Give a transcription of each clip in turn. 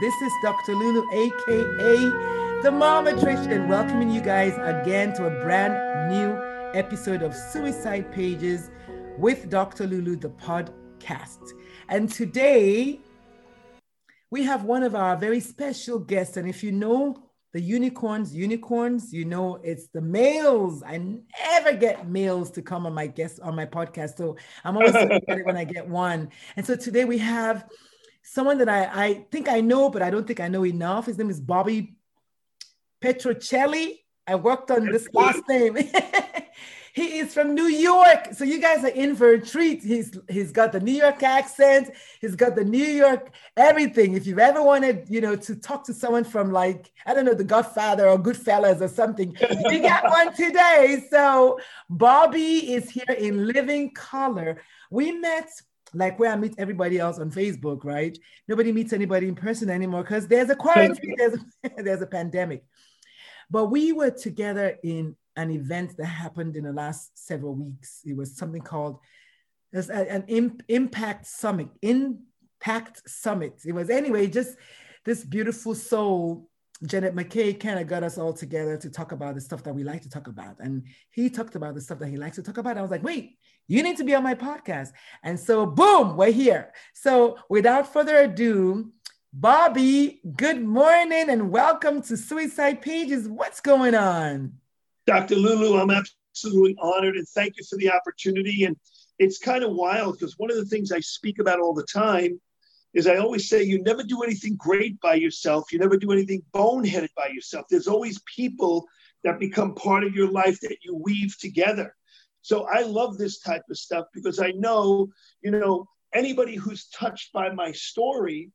This, is Dr. Lulu, aka the Momatrician, welcoming you guys again to a brand new episode of Suicide Pages with Dr. Lulu, the podcast. And today we have one of our very special guests. And if you know the unicorns, unicorns, you know it's the males. I never get males to come on my guest on my podcast. So I'm always excited when I get one. And so today we have someone that I, I think I know, but I don't think I know enough. His name is Bobby Petrocelli. I worked on this last name. he is from New York. So you guys are in for a treat. He's he's got the New York accent, he's got the New York everything. If you've ever wanted, you know, to talk to someone from like, I don't know, the Godfather or Goodfellas or something, you got one today. So Bobby is here in living color. We met like where I meet everybody else on Facebook, right? Nobody meets anybody in person anymore because there's a quarantine, there's a, there's a pandemic. But we were together in an event that happened in the last several weeks. It was something called there's an imp, impact summit, impact summit. It was anyway, just this beautiful soul, Janet McKay, kind of got us all together to talk about the stuff that we like to talk about. And he talked about the stuff that he likes to talk about. I was like, wait, you need to be on my podcast. And so, boom, we're here. So, without further ado, Bobby, good morning and welcome to Suicide Pages. What's going on? Dr. Lulu, I'm absolutely honored and thank you for the opportunity. And it's kind of wild because one of the things I speak about all the time is I always say you never do anything great by yourself. You never do anything boneheaded by yourself. There's always people that become part of your life that you weave together. So I love this type of stuff because I know, you know, anybody who's touched by my story,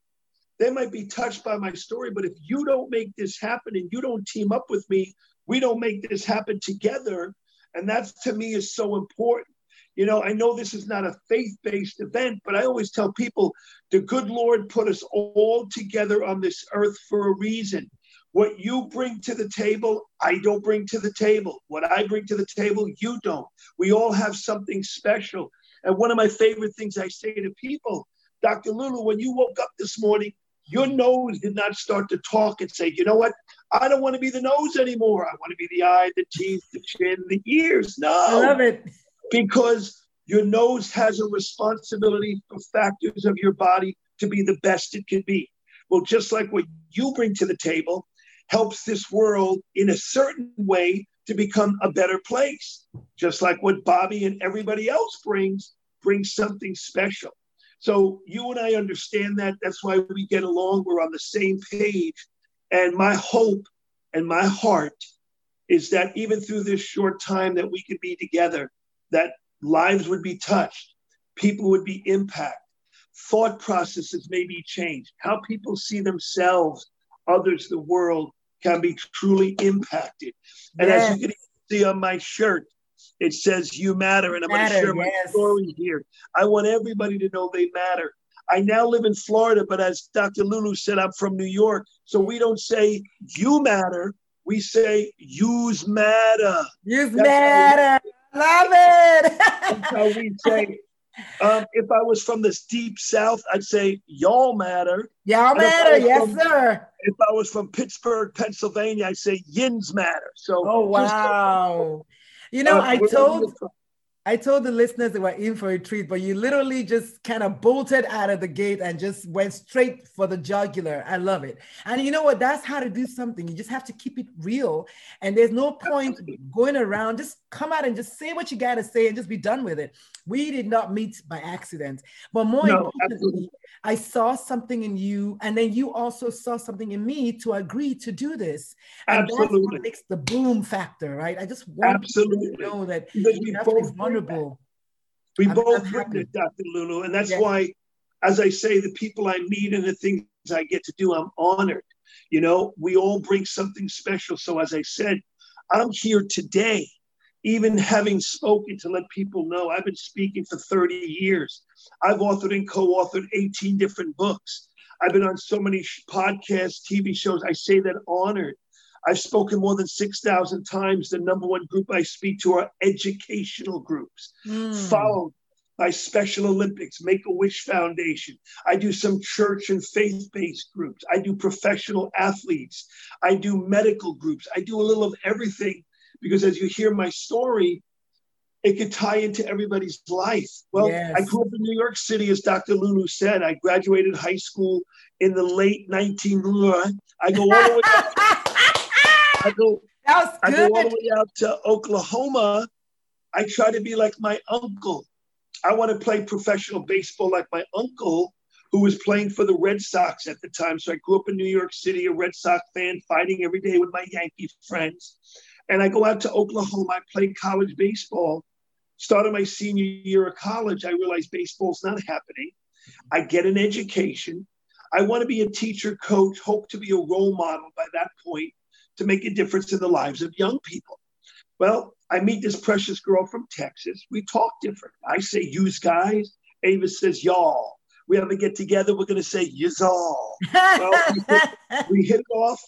they might be touched by my story, but if you don't make this happen and you don't team up with me, we don't make this happen together. And that to me is so important. You know, I know this is not a faith based event, but I always tell people the good Lord put us all together on this earth for a reason. What you bring to the table, I don't bring to the table. What I bring to the table, you don't. We all have something special. And one of my favorite things I say to people, Dr. Lulu, when you woke up this morning, your nose did not start to talk and say, you know what? I don't want to be the nose anymore. I want to be the eye, the teeth, the chin, the ears. No. I love it. Because your nose has a responsibility for factors of your body to be the best it can be. Well, just like what you bring to the table helps this world in a certain way to become a better place. Just like what Bobby and everybody else brings, brings something special. So you and I understand that. That's why we get along. We're on the same page. And my hope and my heart is that even through this short time that we could be together, that lives would be touched, people would be impacted, thought processes may be changed, how people see themselves, others, the world can be truly impacted. And yes. as you can see on my shirt, it says you matter, and I'm going to share my yes. story here. I want everybody to know they matter. I now live in Florida, but as Dr. Lulu said, I'm from New York. So we don't say you matter, we say use matter. Use matter. Love it. that's how we say Um, if I was from this deep south, I'd say y'all matter. Y'all matter, yes, from, sir. If I was from Pittsburgh, Pennsylvania, I'd say yins matter. So, oh wow, you know, uh, I told I told the listeners they were in for a treat, but you literally just kind of bolted out of the gate and just went straight for the jugular. I love it. And you know what? That's how to do something. You just have to keep it real. And there's no point going around. Just come out and just say what you got to say and just be done with it. We did not meet by accident. But more no, importantly, absolutely. I saw something in you, and then you also saw something in me to agree to do this. And absolutely. that's what makes the boom factor, right? I just want absolutely. to know that you have to be vulnerable. We I'm, both I'm it, Dr. Lulu, and that's yeah. why, as I say, the people I meet and the things I get to do, I'm honored. You know, we all bring something special. So, as I said, I'm here today even having spoken to let people know I've been speaking for 30 years. I've authored and co authored 18 different books. I've been on so many podcasts, TV shows. I say that honored. I've spoken more than 6,000 times. The number one group I speak to are educational groups, mm. followed by Special Olympics, Make a Wish Foundation. I do some church and faith based groups. I do professional athletes. I do medical groups. I do a little of everything because as you hear my story, it could tie into everybody's life. Well, yes. I grew up in New York City, as Dr. Lulu said. I graduated high school in the late 19. I go all the way. I go. I go all the way out to Oklahoma. I try to be like my uncle. I want to play professional baseball like my uncle, who was playing for the Red Sox at the time. So I grew up in New York City, a Red Sox fan, fighting every day with my Yankee friends. And I go out to Oklahoma. I play college baseball. Started my senior year of college. I realized baseball's not happening. I get an education. I want to be a teacher, coach, hope to be a role model by that point to make a difference in the lives of young people. Well, I meet this precious girl from Texas. We talk different. I say use guys. Ava says y'all. We have a get together. We're going to say y'all. Well, we, we hit it off.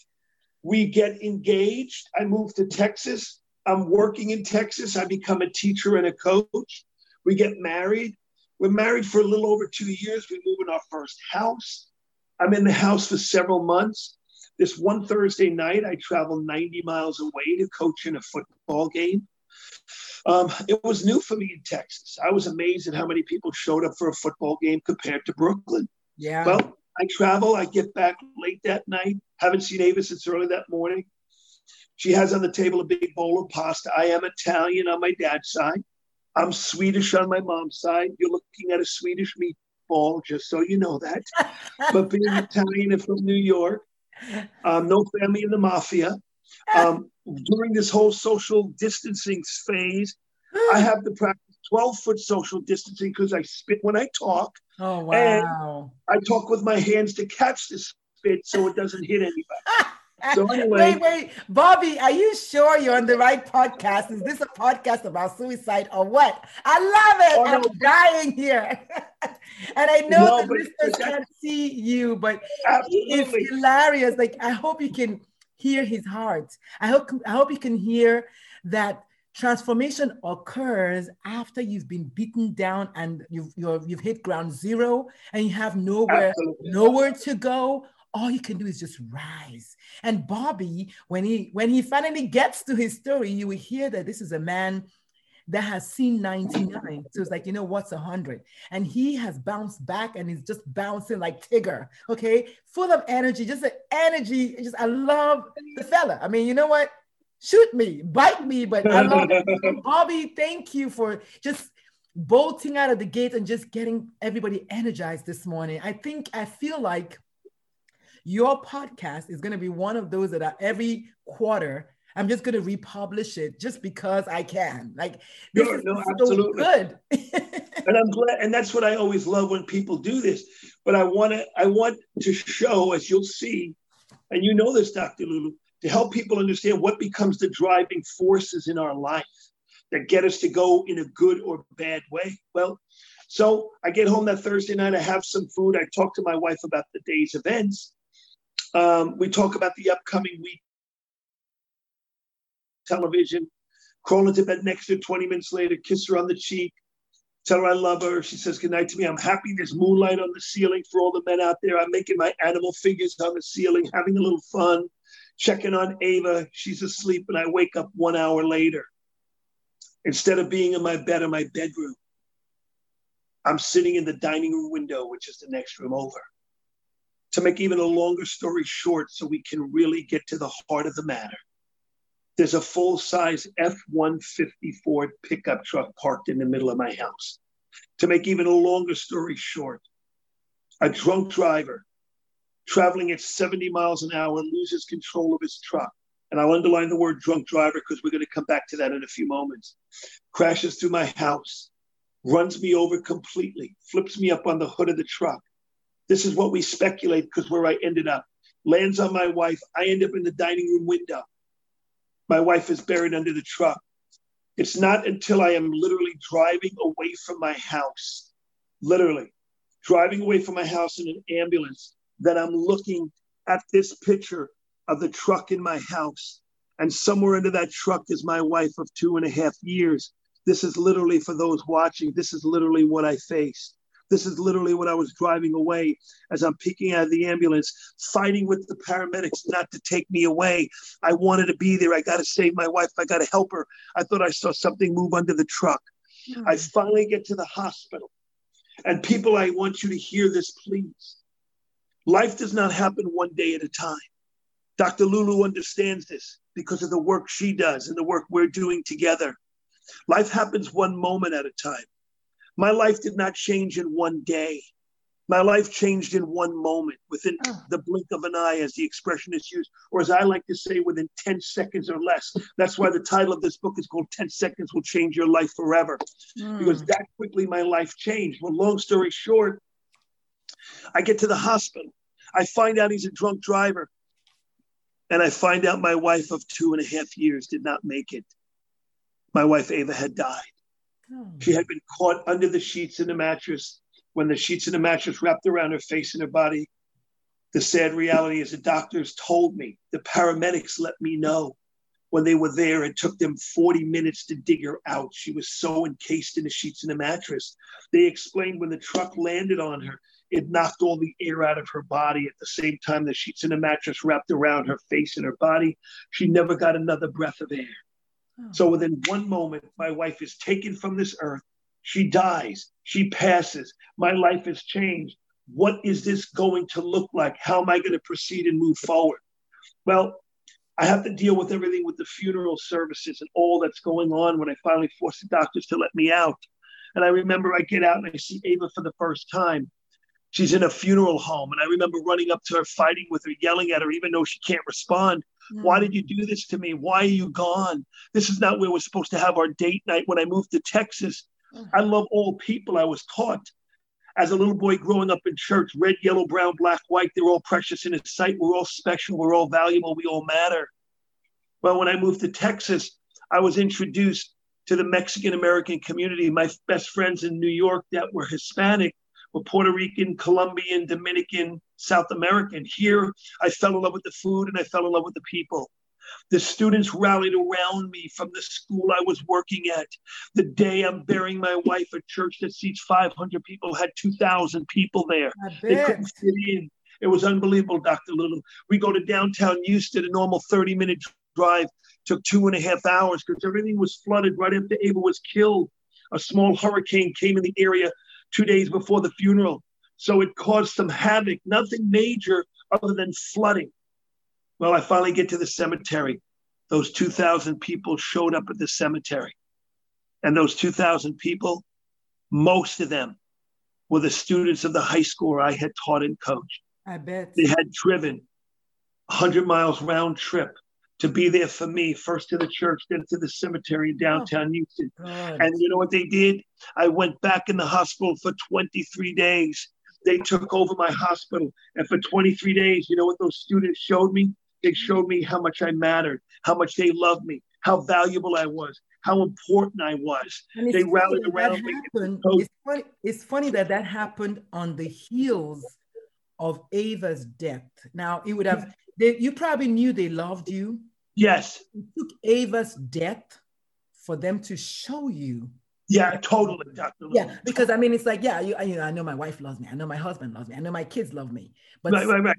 We get engaged. I move to Texas. I'm working in Texas. I become a teacher and a coach. We get married. We're married for a little over two years. We move in our first house. I'm in the house for several months. This one Thursday night, I traveled 90 miles away to coach in a football game. Um, it was new for me in Texas. I was amazed at how many people showed up for a football game compared to Brooklyn. Yeah. Well, I travel. I get back late that night. Haven't seen Ava since early that morning. She has on the table a big bowl of pasta. I am Italian on my dad's side. I'm Swedish on my mom's side. You're looking at a Swedish meatball, just so you know that. but being Italian and from New York, um, no family in the mafia. Um, during this whole social distancing phase, I have to practice 12 foot social distancing because I spit when I talk. Oh, wow. And I talk with my hands to catch the spit so it doesn't hit anybody. So anyway, wait, wait, Bobby, are you sure you're on the right podcast? Is this a podcast about suicide or what? I love it. Oh, I'm no. dying here, and I know no, the listeners can't see you, but it's hilarious. Like I hope you can hear his heart. I hope I hope you can hear that transformation occurs after you've been beaten down and you've you have hit ground zero and you have nowhere Absolutely. nowhere to go all you can do is just rise. And bobby when he when he finally gets to his story you will hear that this is a man that has seen 99 so it's like you know what's 100 and he has bounced back and he's just bouncing like tigger okay? Full of energy just the energy just i love the fella. I mean you know what? Shoot me, bite me, but I love. Bobby, thank you for just bolting out of the gate and just getting everybody energized this morning. I think I feel like your podcast is going to be one of those that are every quarter. I'm just going to republish it just because I can. Like this is no, so good. and I'm glad, and that's what I always love when people do this. But I want to, I want to show, as you'll see, and you know this, Dr. Lulu, to help people understand what becomes the driving forces in our life that get us to go in a good or bad way. Well, so I get home that Thursday night, I have some food, I talk to my wife about the day's events. Um, we talk about the upcoming week television, crawl into bed next to her 20 minutes later, kiss her on the cheek, Tell her I love her. She says goodnight to me. I'm happy there's moonlight on the ceiling for all the men out there. I'm making my animal figures on the ceiling, having a little fun, checking on Ava. She's asleep, and I wake up one hour later. Instead of being in my bed in my bedroom, I'm sitting in the dining room window, which is the next room over. To make even a longer story short, so we can really get to the heart of the matter, there's a full size F 150 Ford pickup truck parked in the middle of my house. To make even a longer story short, a drunk driver traveling at 70 miles an hour loses control of his truck. And I'll underline the word drunk driver because we're going to come back to that in a few moments. Crashes through my house, runs me over completely, flips me up on the hood of the truck. This is what we speculate because where I ended up. Lands on my wife. I end up in the dining room window. My wife is buried under the truck. It's not until I am literally driving away from my house, literally driving away from my house in an ambulance, that I'm looking at this picture of the truck in my house. And somewhere under that truck is my wife of two and a half years. This is literally for those watching, this is literally what I faced. This is literally when I was driving away as I'm peeking out of the ambulance, fighting with the paramedics not to take me away. I wanted to be there. I got to save my wife. I got to help her. I thought I saw something move under the truck. Mm. I finally get to the hospital. And people, I want you to hear this, please. Life does not happen one day at a time. Dr. Lulu understands this because of the work she does and the work we're doing together. Life happens one moment at a time. My life did not change in one day. My life changed in one moment, within oh. the blink of an eye, as the expression is used, or as I like to say, within 10 seconds or less. That's why the title of this book is called 10 Seconds Will Change Your Life Forever, mm. because that quickly my life changed. Well, long story short, I get to the hospital. I find out he's a drunk driver. And I find out my wife of two and a half years did not make it. My wife, Ava, had died. She had been caught under the sheets in the mattress when the sheets in the mattress wrapped around her face and her body. The sad reality is the doctors told me, the paramedics let me know when they were there. It took them 40 minutes to dig her out. She was so encased in the sheets in the mattress. They explained when the truck landed on her, it knocked all the air out of her body. At the same time, the sheets in the mattress wrapped around her face and her body. She never got another breath of air. Oh. So within one moment, my wife is taken from this earth. She dies. She passes. My life has changed. What is this going to look like? How am I going to proceed and move forward? Well, I have to deal with everything with the funeral services and all that's going on when I finally force the doctors to let me out. And I remember I get out and I see Ava for the first time. She's in a funeral home. And I remember running up to her, fighting with her, yelling at her, even though she can't respond. Why did you mm. do this to me? Why are you gone? This is not where we're supposed to have our date night. When I moved to Texas, I mm. love all people. I was taught as a little boy growing up in church red, yellow, brown, black, white, they're all precious in His sight. We're all special. We're all valuable. We all matter. Well, when I moved to Texas, I was introduced to the Mexican American community. My best friends in New York that were Hispanic were Puerto Rican, Colombian, Dominican, South American. Here, I fell in love with the food and I fell in love with the people. The students rallied around me from the school I was working at. The day I'm burying my wife, a church that seats 500 people had 2,000 people there. They couldn't fit in. It was unbelievable, Dr. Little. We go to downtown Houston, a normal 30 minute drive took two and a half hours because everything was flooded right after Ava was killed. A small hurricane came in the area two days before the funeral. So it caused some havoc, nothing major other than flooding. Well, I finally get to the cemetery. Those 2,000 people showed up at the cemetery. And those 2,000 people, most of them were the students of the high school I had taught and coached. I bet. They had driven 100 miles round trip to be there for me, first to the church, then to the cemetery in oh, downtown oh, Houston. God. And you know what they did? I went back in the hospital for 23 days. They took over my hospital. And for 23 days, you know what those students showed me? They showed me how much I mattered, how much they loved me, how valuable I was, how important I was. They rallied around me. Oh. It's funny, it's funny that that happened on the heels of Ava's death. Now, it would have, they, you probably knew they loved you. Yes. It took Ava's death for them to show you Yeah, totally, Dr. Yeah, because I mean, it's like, yeah, you, you know, I know my wife loves me. I know my husband loves me. I know my kids love me. But right, right, right.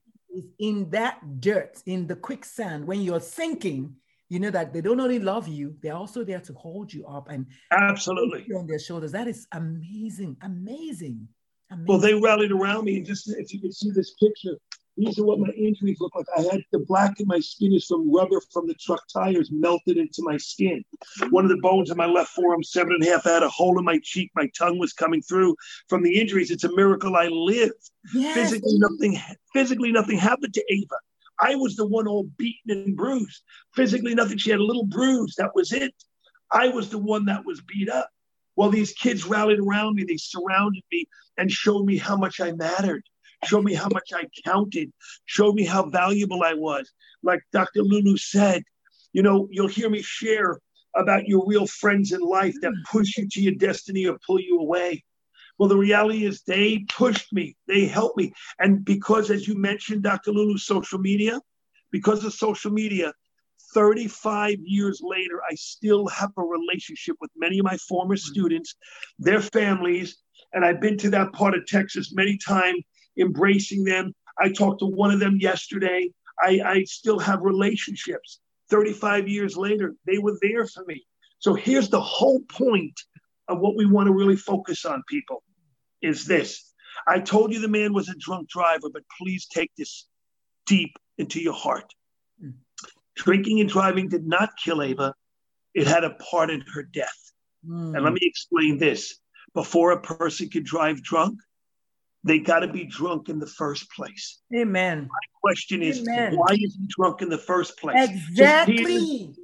in that dirt, in the quicksand, when you're sinking, you know that they don't only love you, they're also there to hold you up and absolutely on their shoulders. That is amazing, amazing, amazing. Well, they rallied around me, and just if you could see this picture, these are what my injuries look like. I had the black in my skin is from rubber from the truck tires melted into my skin. One of the bones in my left forearm, seven and a half, I had a hole in my cheek. My tongue was coming through from the injuries. It's a miracle I lived. Yes. Physically, nothing. Physically, nothing happened to Ava. I was the one all beaten and bruised. Physically, nothing. She had a little bruise. That was it. I was the one that was beat up. Well, these kids rallied around me. They surrounded me and showed me how much I mattered showed me how much I counted, Show me how valuable I was. Like Dr. Lulu said, you know, you'll hear me share about your real friends in life that mm. push you to your destiny or pull you away. Well, the reality is they pushed me, they helped me. And because, as you mentioned, Dr. Lulu, social media, because of social media, 35 years later, I still have a relationship with many of my former mm. students, their families, and I've been to that part of Texas many times embracing them. I talked to one of them yesterday. I, I still have relationships. 35 years later, they were there for me. So here's the whole point of what we want to really focus on, people, is this. I told you the man was a drunk driver, but please take this deep into your heart. Drinking and driving did not kill Ava, it had a part in her death. Mm. And let me explain this. Before a person could drive drunk, they got to be drunk in the first place. Amen. My question is, Amen. why is he drunk in the first place? Exactly.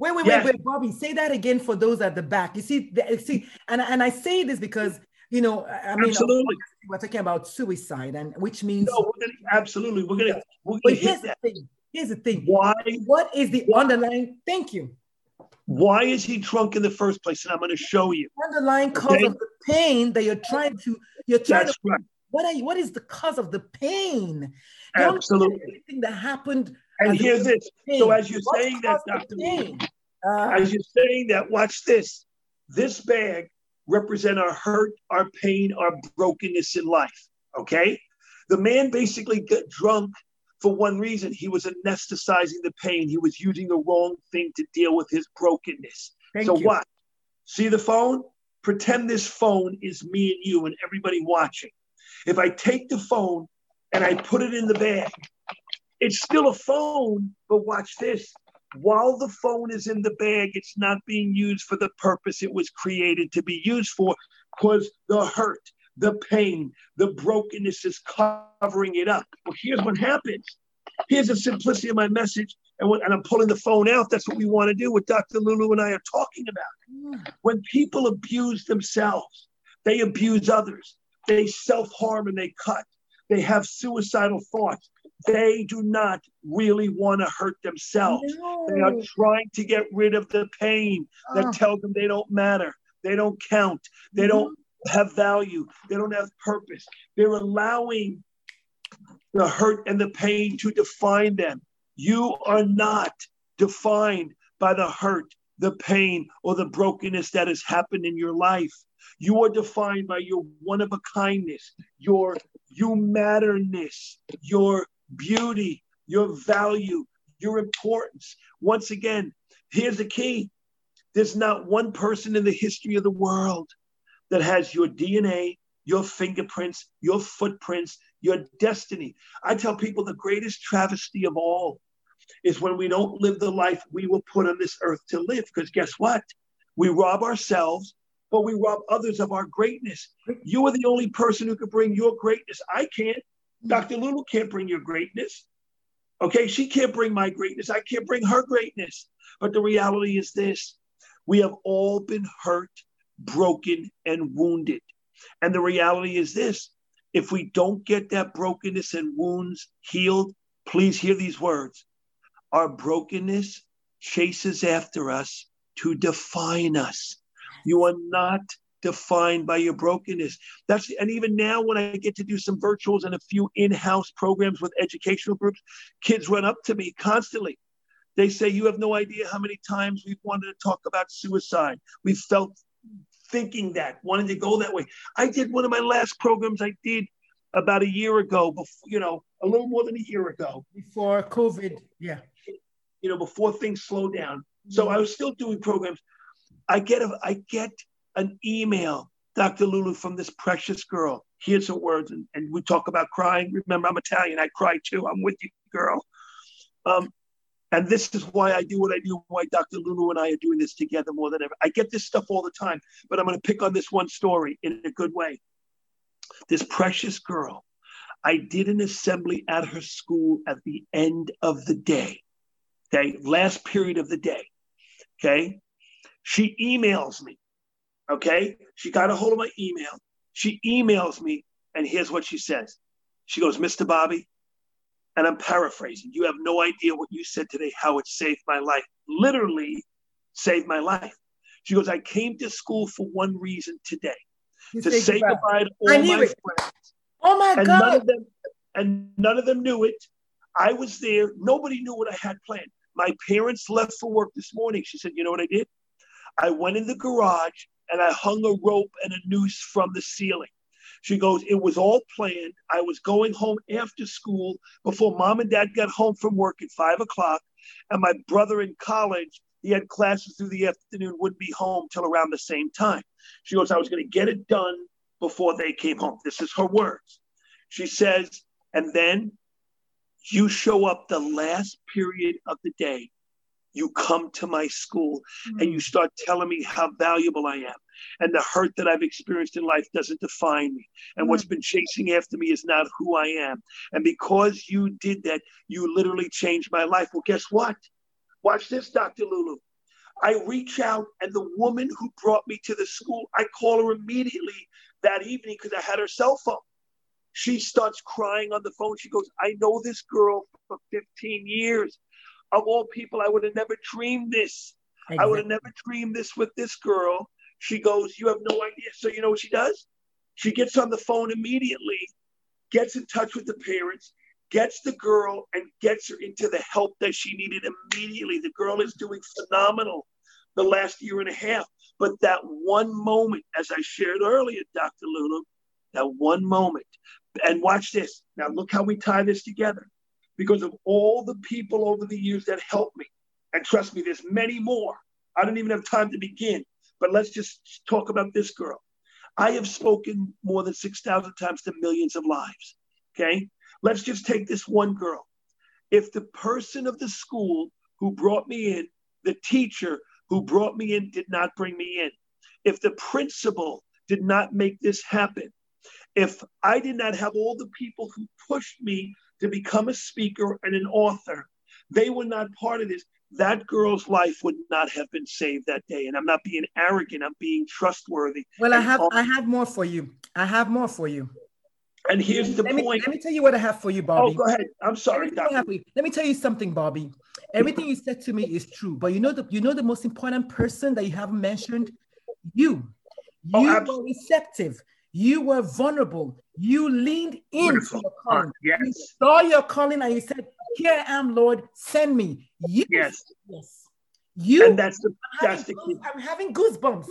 Wait, wait, yes. wait, wait, Bobby. Say that again for those at the back. You see, see, and and I say this because you know, I mean, absolutely. we're talking about suicide, and which means no, we're gonna, absolutely, we're gonna, we're gonna here's the thing. Here's the thing. Why? What is the why? underlying? Thank you. Why is he drunk in the first place? And I'm going to show you. Underlying cause okay? of the pain that you're trying to you're trying That's to right. What are you, what is the cause of the pain? Absolutely. Everything that happened. And here's this. So as you're What's saying that, Dr. Uh, as you're saying that, watch this. This bag represent our hurt, our pain, our brokenness in life. Okay. The man basically got drunk for one reason. He was anesthetizing the pain. He was using the wrong thing to deal with his brokenness. Thank so you. what? See the phone? Pretend this phone is me and you and everybody watching. If I take the phone and I put it in the bag, it's still a phone, but watch this. While the phone is in the bag, it's not being used for the purpose it was created to be used for because the hurt, the pain, the brokenness is covering it up. Well, here's what happens. Here's the simplicity of my message. And, when, and I'm pulling the phone out. That's what we want to do, what Dr. Lulu and I are talking about. When people abuse themselves, they abuse others they self harm and they cut. They have suicidal thoughts. They do not really want to hurt themselves. No. They are trying to get rid of the pain that oh. tells them they don't matter. They don't count. They mm-hmm. don't have value. They don't have purpose. They're allowing the hurt and the pain to define them. You are not defined by the hurt, the pain, or the brokenness that has happened in your life. You are defined by your one of a kindness, your you matterness, your beauty, your value, your importance. Once again, here's the key there's not one person in the history of the world that has your DNA, your fingerprints, your footprints, your destiny. I tell people the greatest travesty of all is when we don't live the life we were put on this earth to live. Because guess what? We rob ourselves but we rob others of our greatness. You are the only person who can bring your greatness. I can't. Dr. Lulu can't bring your greatness. Okay, she can't bring my greatness. I can't bring her greatness. But the reality is this we have all been hurt, broken, and wounded. And the reality is this if we don't get that brokenness and wounds healed, please hear these words. Our brokenness chases after us to define us. You are not defined by your brokenness. That's and even now when I get to do some virtuals and a few in-house programs with educational groups, kids run up to me constantly. They say, You have no idea how many times we've wanted to talk about suicide. We've felt thinking that, wanting to go that way. I did one of my last programs I did about a year ago, before, you know, a little more than a year ago. Before COVID, yeah. You know, before things slowed down. So mm-hmm. I was still doing programs. I get a, I get an email, Dr. Lulu, from this precious girl. Here's her words, and, and we talk about crying. Remember, I'm Italian. I cry too. I'm with you, girl. Um, and this is why I do what I do, why Dr. Lulu and I are doing this together more than ever. I get this stuff all the time, but I'm going to pick on this one story in a good way. This precious girl, I did an assembly at her school at the end of the day. Okay, last period of the day. Okay, she emails me. Okay, she got a hold of my email. She emails me, and here's what she says. She goes, Mr. Bobby, and I'm paraphrasing. You have no idea what you said today, how it saved my life. Literally saved my life. She goes, I came to school for one reason today you to say goodbye. goodbye to all my it. friends. Oh my and God. None of them, and none of them knew it. I was there. Nobody knew what I had planned. My parents left for work this morning. She said, You know what I did? I went in the garage and I hung a rope and a noose from the ceiling. She goes, It was all planned. I was going home after school before mom and dad got home from work at five o'clock. And my brother in college, he had classes through the afternoon, wouldn't be home till around the same time. She goes, I was going to get it done before they came home. This is her words. She says, And then you show up the last period of the day you come to my school mm-hmm. and you start telling me how valuable I am. And the hurt that I've experienced in life doesn't define me. And mm-hmm. what's been chasing after me is not who I am. And because you did that, you literally changed my life. Well, guess what? Watch this, Dr. Lulu. I reach out, and the woman who brought me to the school, I call her immediately that evening because I had her cell phone. She starts crying on the phone. She goes, I know this girl for 15 years of all people, I would have never dreamed this. Exactly. I would have never dreamed this with this girl. She goes, You have no idea. So, you know what she does? She gets on the phone immediately, gets in touch with the parents, gets the girl, and gets her into the help that she needed immediately. The girl is doing phenomenal the last year and a half. But that one moment, as I shared earlier, Dr. Lulu, that one moment, and watch this. Now, look how we tie this together because of all the people over the years that helped me. And trust me, there's many more. I don't even have time to begin, but let's just talk about this girl. I have spoken more than 6,000 times to millions of lives. Okay. Let's just take this one girl. If the person of the school who brought me in, the teacher who brought me in did not bring me in, if the principal did not make this happen, if I did not have all the people who pushed me to become a speaker and an author, they were not part of this. That girl's life would not have been saved that day. And I'm not being arrogant, I'm being trustworthy. Well, I have I have more for you. I have more for you. And here's the let point. Let me tell you what I have for you, Bobby. Oh, go ahead. I'm sorry, Let me tell you something, Bobby. Everything you said to me is true, but you know the you know the most important person that you haven't mentioned? You. Oh, you oh, were receptive. You were vulnerable. You leaned into your calling. Yes. You saw your calling and you said, Here I am, Lord, send me. You, yes. Yes. You and that's the that's the key. I'm having goosebumps.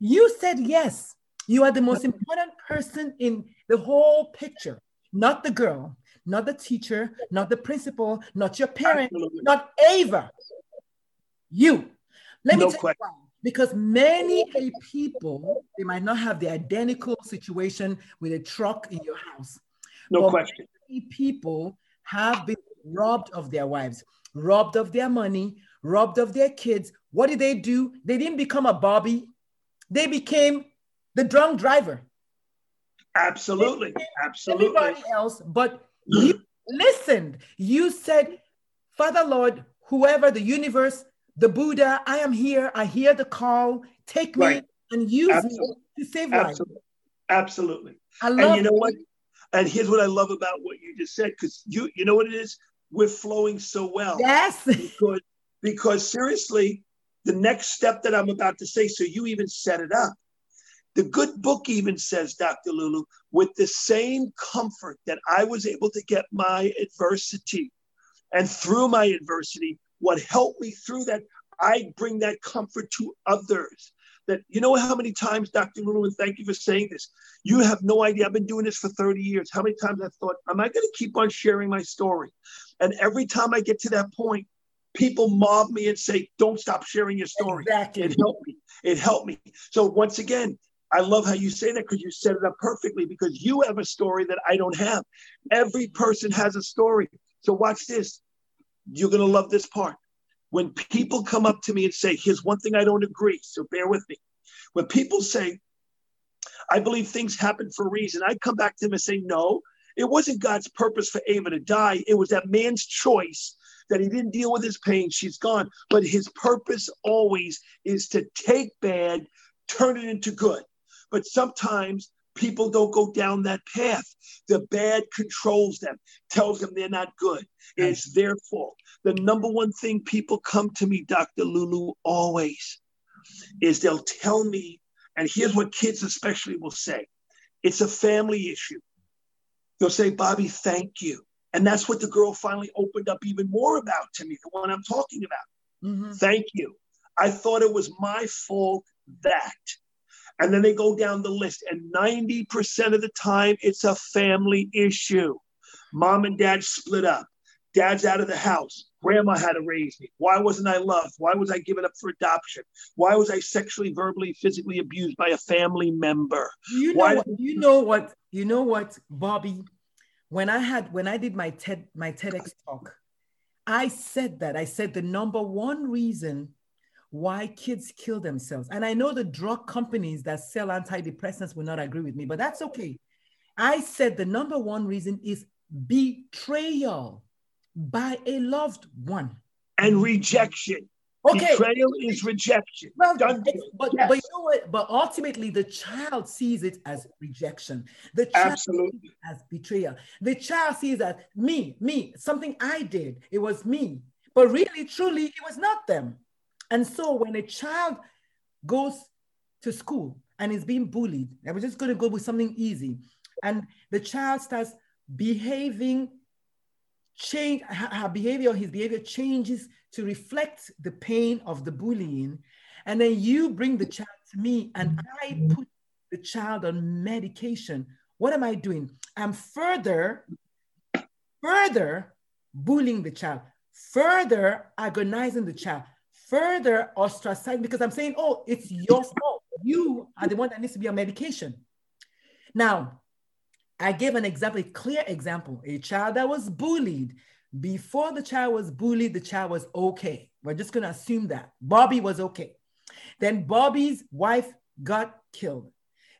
You said yes. You are the most important person in the whole picture, not the girl, not the teacher, not the principal, not your parent, Absolutely. not Ava. You. Let no me tell question. you why because many a people they might not have the identical situation with a truck in your house. No but question. many people have been robbed of their wives robbed of their money robbed of their kids. What did they do? They didn't become a bobby. They became the drunk driver. Absolutely. Absolutely. everybody else but you listened. You said father lord whoever the universe the Buddha, I am here. I hear the call. Take me right. and use Absolutely. me to save lives. Absolutely. I love and you know what? And here's what I love about what you just said, because you you know what it is? We're flowing so well. Yes. Because, because seriously, the next step that I'm about to say, so you even set it up. The good book even says, Dr. Lulu, with the same comfort that I was able to get my adversity, and through my adversity, what helped me through that, I bring that comfort to others. that you know how many times, Dr. Lulu, and thank you for saying this. You have no idea. I've been doing this for 30 years. How many times I've thought, am I going to keep on sharing my story? And every time I get to that point, people mob me and say, don't stop sharing your story. Exactly. It helped me. It helped me. So once again, I love how you say that because you set it up perfectly because you have a story that I don't have. Every person has a story. So watch this. You're going to love this part. When people come up to me and say, here's one thing I don't agree, so bear with me. When people say, I believe things happen for a reason, I come back to them and say, no, it wasn't God's purpose for Ava to die. It was that man's choice that he didn't deal with his pain. She's gone. But his purpose always is to take bad, turn it into good. But sometimes people don't go down that path. The bad controls them, tells them they're not good. It's their fault. The number one thing people come to me, Dr. Lulu, always is they'll tell me, and here's what kids especially will say it's a family issue. They'll say, Bobby, thank you. And that's what the girl finally opened up even more about to me, the one I'm talking about. Mm-hmm. Thank you. I thought it was my fault that. And then they go down the list, and 90% of the time, it's a family issue. Mom and dad split up. Dad's out of the house. Grandma had to raise me. Why wasn't I loved? Why was I given up for adoption? Why was I sexually, verbally, physically abused by a family member? You know, Why- what, you know what, you know what, Bobby. When I had when I did my TED my TEDx talk, I said that I said the number one reason why kids kill themselves, and I know the drug companies that sell antidepressants will not agree with me, but that's okay. I said the number one reason is betrayal by a loved one. and rejection. Okay. Betrayal is rejection. Well, Done but Yes. but you know what? But ultimately, the child sees it as rejection. The child Absolutely. sees it as betrayal. The child sees that me, me, something I did. It was me. But really, truly, it was not them. And so when a child goes to school and is being bullied, and we're just going to go with something easy, and the child starts behaving change her behavior his behavior changes to reflect the pain of the bullying and then you bring the child to me and i put the child on medication. What am i doing? I'm further further bullying the child further agonizing the child further ostracizing because i'm saying oh it's your fault you are the one that needs to be on medication now I gave an example, a clear example. A child that was bullied. Before the child was bullied, the child was okay. We're just going to assume that. Bobby was okay. Then Bobby's wife got killed.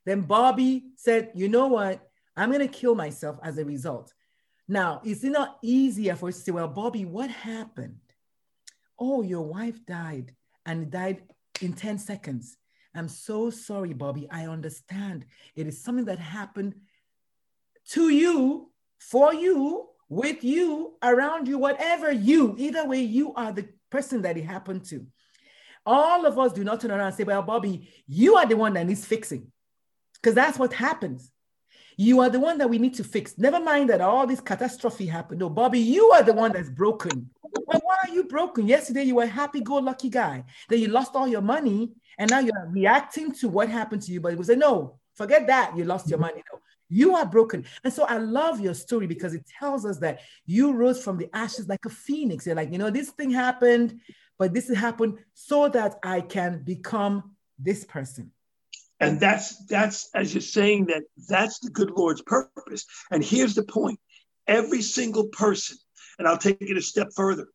Then Bobby said, You know what? I'm going to kill myself as a result. Now, is it not easier for us to say, Well, Bobby, what happened? Oh, your wife died and died in 10 seconds. I'm so sorry, Bobby. I understand. It is something that happened to you, for you, with you, around you, whatever you, either way, you are the person that it happened to. All of us do not turn around and say, Well, Bobby, you are the one that needs fixing. Because that's what happens. You are the one that we need to fix. Never mind that all this catastrophe happened. No, Bobby, you are the one that's broken. Well, why are you broken? Yesterday you were a happy-go-lucky guy. Then you lost all your money, and now you're reacting to what happened to you. But it was a no, forget that. You lost your money. No, you are broken. And so I love your story because it tells us that you rose from the ashes like a phoenix. You're like, you know, this thing happened, but this happened so that I can become this person. And that's that's as you're saying that that's the good Lord's purpose. And here's the point: every single person, and I'll take it a step further,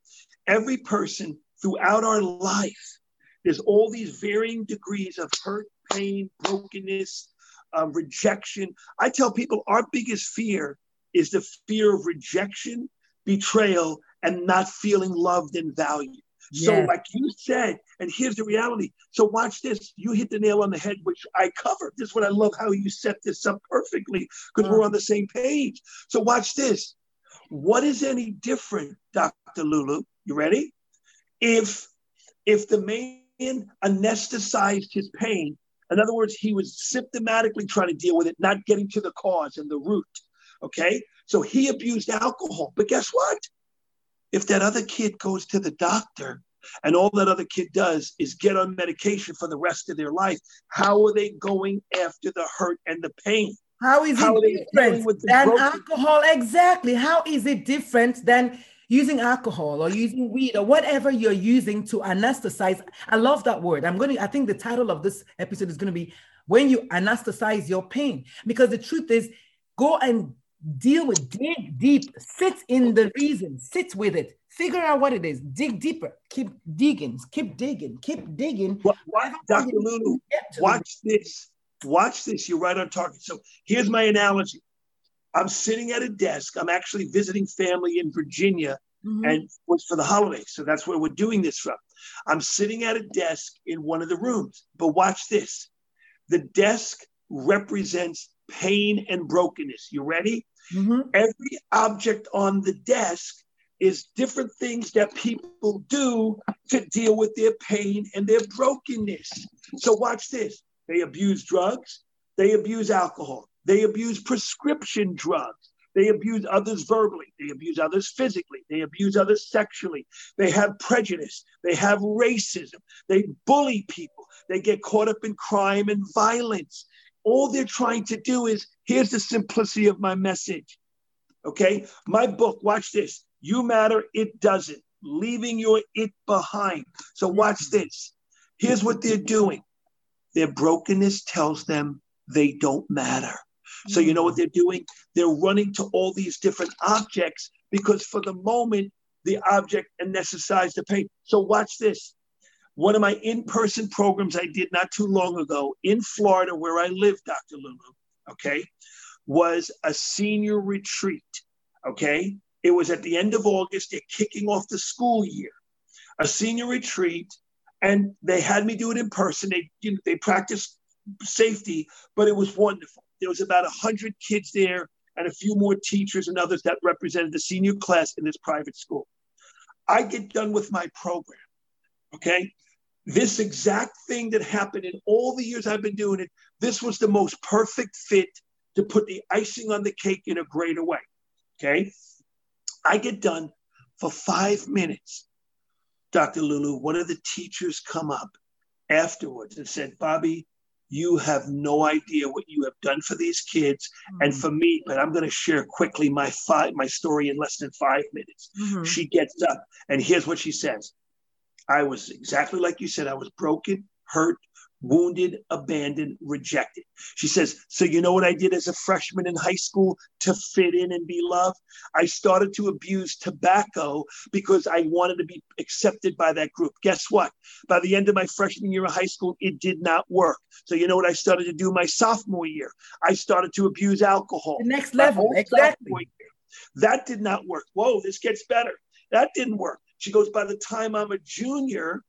every person throughout our life, there's all these varying degrees of hurt, pain, brokenness, um, rejection. I tell people our biggest fear is the fear of rejection, betrayal, and not feeling loved and valued. So, like you said, and here's the reality. So, watch this. You hit the nail on the head, which I covered. This is what I love how you set this up perfectly because we're mm. on the same page. So, watch this. What is any different, Dr. Lulu? You ready? If if the man anesthetized his pain, in other words, he was symptomatically trying to deal with it, not getting to the cause and the root. Okay, so he abused alcohol. But guess what? If that other kid goes to the doctor and all that other kid does is get on medication for the rest of their life, how are they going after the hurt and the pain? How is how it different than broken- alcohol? Exactly. How is it different than using alcohol or using weed or whatever you're using to anesthetize? I love that word. I'm going to, I think the title of this episode is going to be When You Anesthetize Your Pain. Because the truth is, go and deal with, dig deep, sit in the reason, sit with it, figure out what it is, dig deeper, keep digging, keep digging, keep digging. What, Dr. Lulu, watch this Watch this, you're right on target. So here's my analogy I'm sitting at a desk, I'm actually visiting family in Virginia. Mm-hmm. And was for the holidays. So that's where we're doing this from. I'm sitting at a desk in one of the rooms. But watch this. The desk represents pain and brokenness. You ready? Mm-hmm. Every object on the desk is different things that people do to deal with their pain and their brokenness. So watch this. They abuse drugs. They abuse alcohol. They abuse prescription drugs. They abuse others verbally. They abuse others physically. They abuse others sexually. They have prejudice. They have racism. They bully people. They get caught up in crime and violence. All they're trying to do is here's the simplicity of my message. Okay. My book, watch this. You matter, it doesn't. Leaving your it behind. So watch this. Here's what they're doing their brokenness tells them they don't matter. So, you know what they're doing? They're running to all these different objects because for the moment, the object anesthetize the pain. So, watch this. One of my in person programs I did not too long ago in Florida, where I live, Dr. Lulu, okay, was a senior retreat. Okay. It was at the end of August. They're kicking off the school year. A senior retreat and they had me do it in person. They you know, they practiced safety, but it was wonderful. There was about a hundred kids there, and a few more teachers and others that represented the senior class in this private school. I get done with my program, okay. This exact thing that happened in all the years I've been doing it, this was the most perfect fit to put the icing on the cake in a greater way. Okay. I get done for five minutes. Dr. Lulu, one of the teachers come up afterwards and said, Bobby, you have no idea what you have done for these kids mm-hmm. and for me but i'm going to share quickly my five my story in less than five minutes mm-hmm. she gets up and here's what she says i was exactly like you said i was broken hurt wounded, abandoned, rejected. She says, So, you know what I did as a freshman in high school to fit in and be loved? I started to abuse tobacco because I wanted to be accepted by that group. Guess what? By the end of my freshman year of high school, it did not work. So, you know what I started to do my sophomore year? I started to abuse alcohol. The next level, exactly. That did not work. Whoa, this gets better. That didn't work. She goes, By the time I'm a junior,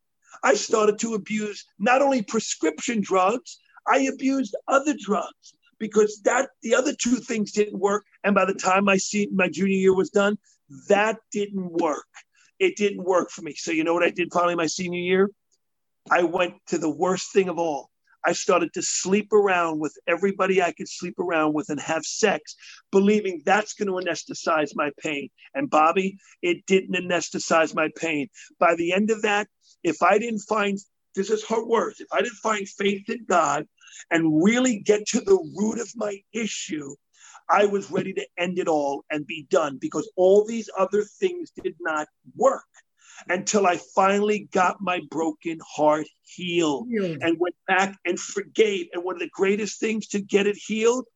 I started to abuse not only prescription drugs, I abused other drugs because that the other two things didn't work. And by the time my see, my junior year was done, that didn't work. It didn't work for me. So you know what I did finally my senior year? I went to the worst thing of all. I started to sleep around with everybody I could sleep around with and have sex, believing that's going to anesthetize my pain. And Bobby, it didn't anesthetize my pain. By the end of that, if I didn't find, this is her words, if I didn't find faith in God and really get to the root of my issue, I was ready to end it all and be done because all these other things did not work until I finally got my broken heart healed and went back and forgave. And one of the greatest things to get it healed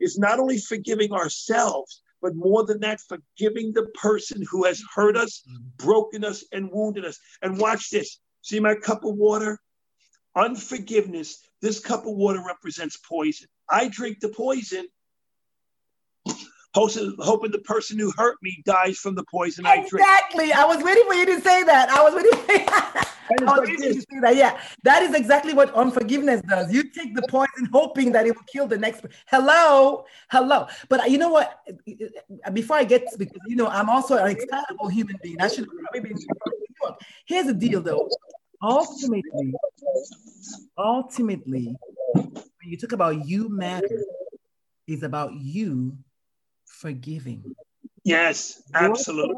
is not only forgiving ourselves, but more than that, forgiving the person who has hurt us, broken us, and wounded us. And watch this. See my cup of water? Unforgiveness. This cup of water represents poison. I drink the poison hoping the person who hurt me dies from the poison exactly. I drink. Exactly. I was waiting for you to say that. I was waiting. I was waiting for you to say that. Yeah, that is exactly what unforgiveness does. You take the poison, hoping that it will kill the next. Hello, hello. But uh, you know what? Uh, before I get, because you know, I'm also an excitable human being. I should probably be. Here's the deal, though. Ultimately, ultimately, when you talk about you matter, is about you forgiving. Yes, absolutely.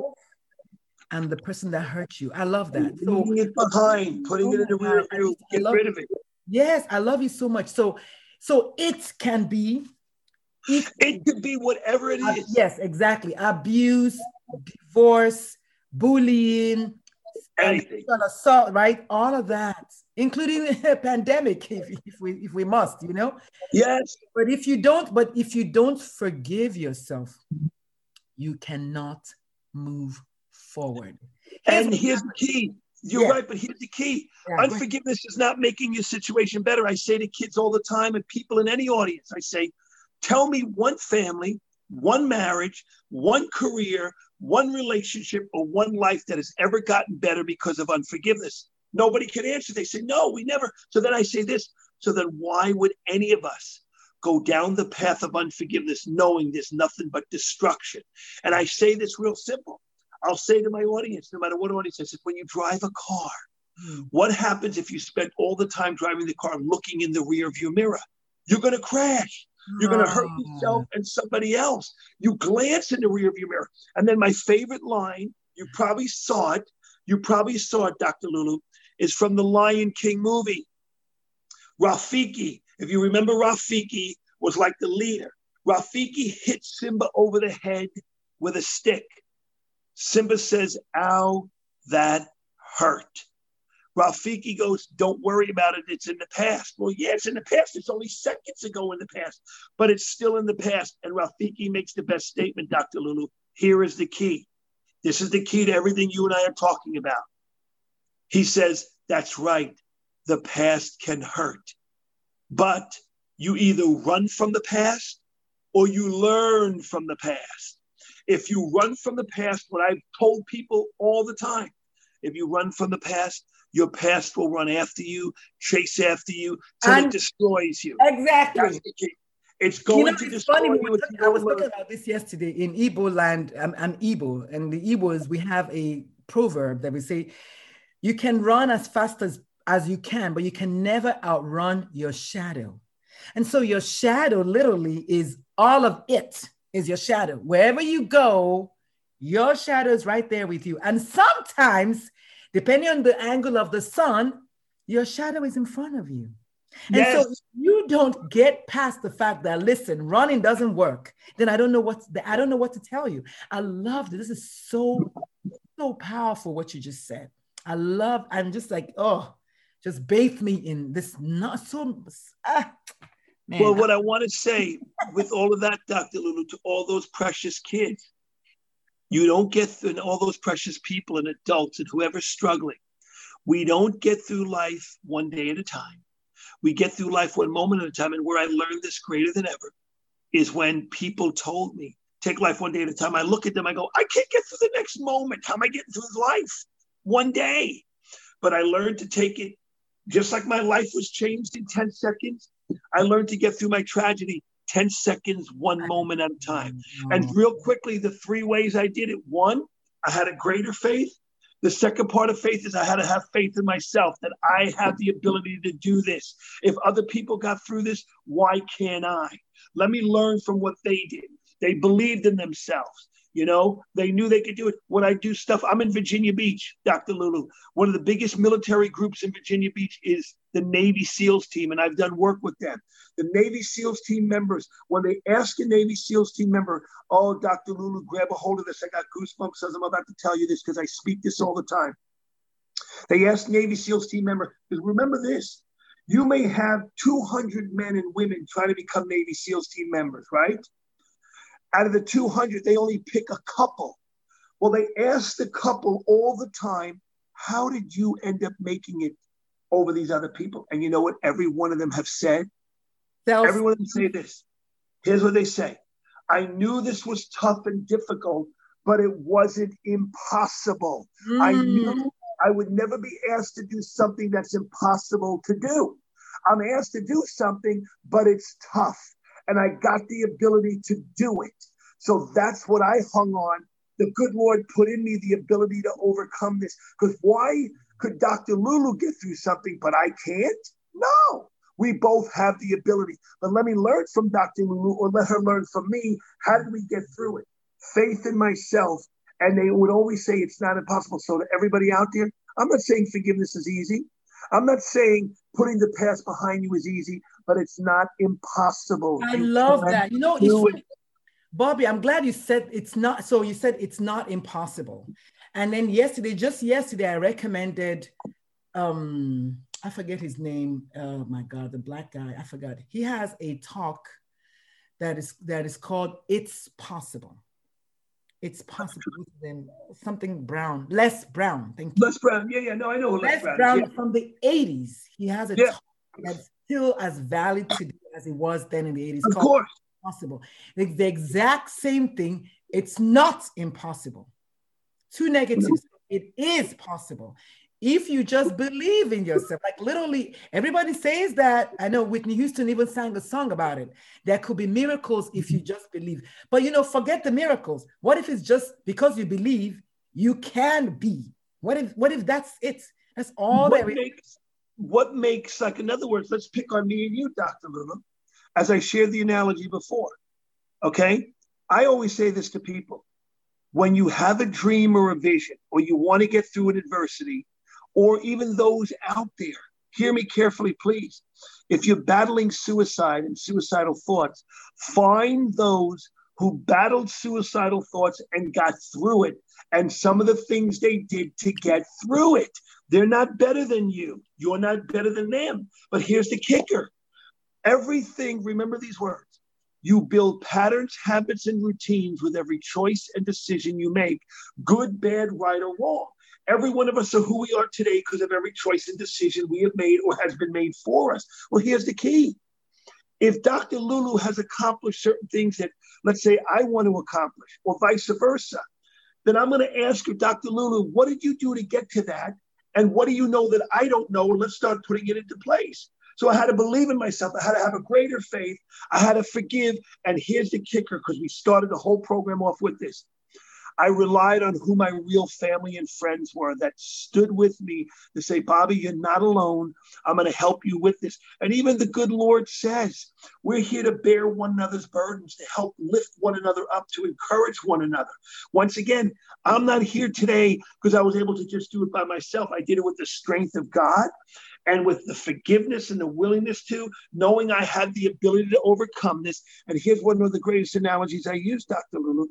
and the person that hurt you. I love that. So, Leaving it behind, putting oh it in the rear view, get rid of it. Yes, I love you so much. So, so it can be. It, it could be whatever it uh, is. yes, exactly. Abuse, divorce, bullying, anything, assault, right? All of that, including a pandemic, if, if we if we must, you know. Yes. But if you don't, but if you don't forgive yourself, you cannot move forward. Here's and here's the key. You're yeah. right, but here's the key. Yeah, Unforgiveness is not making your situation better. I say to kids all the time and people in any audience, I say, tell me one family, one marriage, one career, one relationship, or one life that has ever gotten better because of unforgiveness. Nobody can answer. They say, no, we never. So then I say this. So then why would any of us go down the path of unforgiveness knowing there's nothing but destruction? And I say this real simple. I'll say to my audience, no matter what audience, I said, when you drive a car, what happens if you spend all the time driving the car looking in the rear view mirror? You're going to crash. You're going to hurt yourself and somebody else. You glance in the rear view mirror. And then my favorite line, you probably saw it. You probably saw it, Dr. Lulu, is from the Lion King movie. Rafiki, if you remember, Rafiki was like the leader. Rafiki hits Simba over the head with a stick. Simba says, Ow, that hurt. Rafiki goes, Don't worry about it. It's in the past. Well, yeah, it's in the past. It's only seconds ago in the past, but it's still in the past. And Rafiki makes the best statement, Dr. Lulu. Here is the key. This is the key to everything you and I are talking about. He says, That's right. The past can hurt, but you either run from the past or you learn from the past. If you run from the past, what I've told people all the time, if you run from the past, your past will run after you, chase after you, till and it destroys you. Exactly. It's going you know, to destroy funny, you. I was talking about this yesterday in Igbo land. Um, I'm, I'm Igbo, and the Igbos we have a proverb that we say, "You can run as fast as as you can, but you can never outrun your shadow." And so your shadow literally is all of it is your shadow. Wherever you go, your shadow is right there with you. And sometimes, depending on the angle of the sun, your shadow is in front of you. And yes. so you don't get past the fact that listen, running doesn't work, then I don't know what I don't know what to tell you. I love this. This is so so powerful what you just said. I love. I'm just like oh, just bathe me in this not so. Ah. Well, what I want to say with all of that, Dr. Lulu, to all those precious kids, you don't get through, all those precious people and adults and whoever's struggling. We don't get through life one day at a time. We get through life one moment at a time. And where I learned this greater than ever is when people told me, take life one day at a time. I look at them, I go, I can't get through the next moment. How am I getting through life? One day. But I learned to take it just like my life was changed in 10 seconds. I learned to get through my tragedy 10 seconds, one moment at a time. And real quickly, the three ways I did it one, I had a greater faith. The second part of faith is I had to have faith in myself that I have the ability to do this. If other people got through this, why can't I? Let me learn from what they did. They believed in themselves. You know, they knew they could do it. When I do stuff, I'm in Virginia Beach, Dr. Lulu. One of the biggest military groups in Virginia Beach is the Navy SEALs team, and I've done work with them. The Navy SEALs team members, when they ask a Navy SEALs team member, Oh, Dr. Lulu, grab a hold of this. I got goosebumps as I'm about to tell you this because I speak this all the time. They ask Navy SEALs team member, because remember this, you may have 200 men and women trying to become Navy SEALs team members, right? Out of the 200, they only pick a couple. Well, they ask the couple all the time, how did you end up making it over these other people? And you know what every one of them have said? Self- every one of them say this. Here's what they say. I knew this was tough and difficult, but it wasn't impossible. Mm. I knew I would never be asked to do something that's impossible to do. I'm asked to do something, but it's tough and I got the ability to do it. So that's what I hung on. The good Lord put in me the ability to overcome this. Because why could Dr. Lulu get through something, but I can't? No. We both have the ability. But let me learn from Dr. Lulu or let her learn from me. How do we get through it? Faith in myself and they would always say it's not impossible. So to everybody out there, I'm not saying forgiveness is easy. I'm not saying putting the past behind you is easy, but it's not impossible. I you love that. You know, it's Bobby, I'm glad you said it's not. So you said it's not impossible. And then yesterday, just yesterday, I recommended um I forget his name. Oh my God, the black guy. I forgot. He has a talk that is that is called "It's Possible." It's possible. Then something Brown, Les Brown. Thank you. Les Brown. Yeah, yeah. No, I know Les, Les Brown, Brown yeah. from the '80s. He has a yeah. talk that's still as valid today as it was then in the '80s. Of course. Possible. It's the exact same thing. It's not impossible. Two negatives. It is possible if you just believe in yourself, like literally, everybody says that. I know Whitney Houston even sang a song about it. There could be miracles if you just believe. But you know, forget the miracles. What if it's just because you believe you can be? What if what if that's it? That's all what makes what makes like in other words, let's pick on me and you, Dr. Lulu, as I shared the analogy before. Okay. I always say this to people. When you have a dream or a vision, or you want to get through an adversity, or even those out there. Hear me carefully, please. If you're battling suicide and suicidal thoughts, find those who battled suicidal thoughts and got through it, and some of the things they did to get through it. They're not better than you. You're not better than them. But here's the kicker everything, remember these words you build patterns, habits, and routines with every choice and decision you make, good, bad, right, or wrong. Every one of us are who we are today because of every choice and decision we have made or has been made for us. Well, here's the key. If Dr. Lulu has accomplished certain things that, let's say, I want to accomplish, or vice versa, then I'm going to ask you, Dr. Lulu, what did you do to get to that? And what do you know that I don't know? And let's start putting it into place. So I had to believe in myself. I had to have a greater faith. I had to forgive. And here's the kicker because we started the whole program off with this. I relied on who my real family and friends were that stood with me to say, Bobby, you're not alone. I'm going to help you with this. And even the good Lord says, we're here to bear one another's burdens, to help lift one another up, to encourage one another. Once again, I'm not here today because I was able to just do it by myself. I did it with the strength of God and with the forgiveness and the willingness to, knowing I had the ability to overcome this. And here's one of the greatest analogies I use, Dr. Lulu.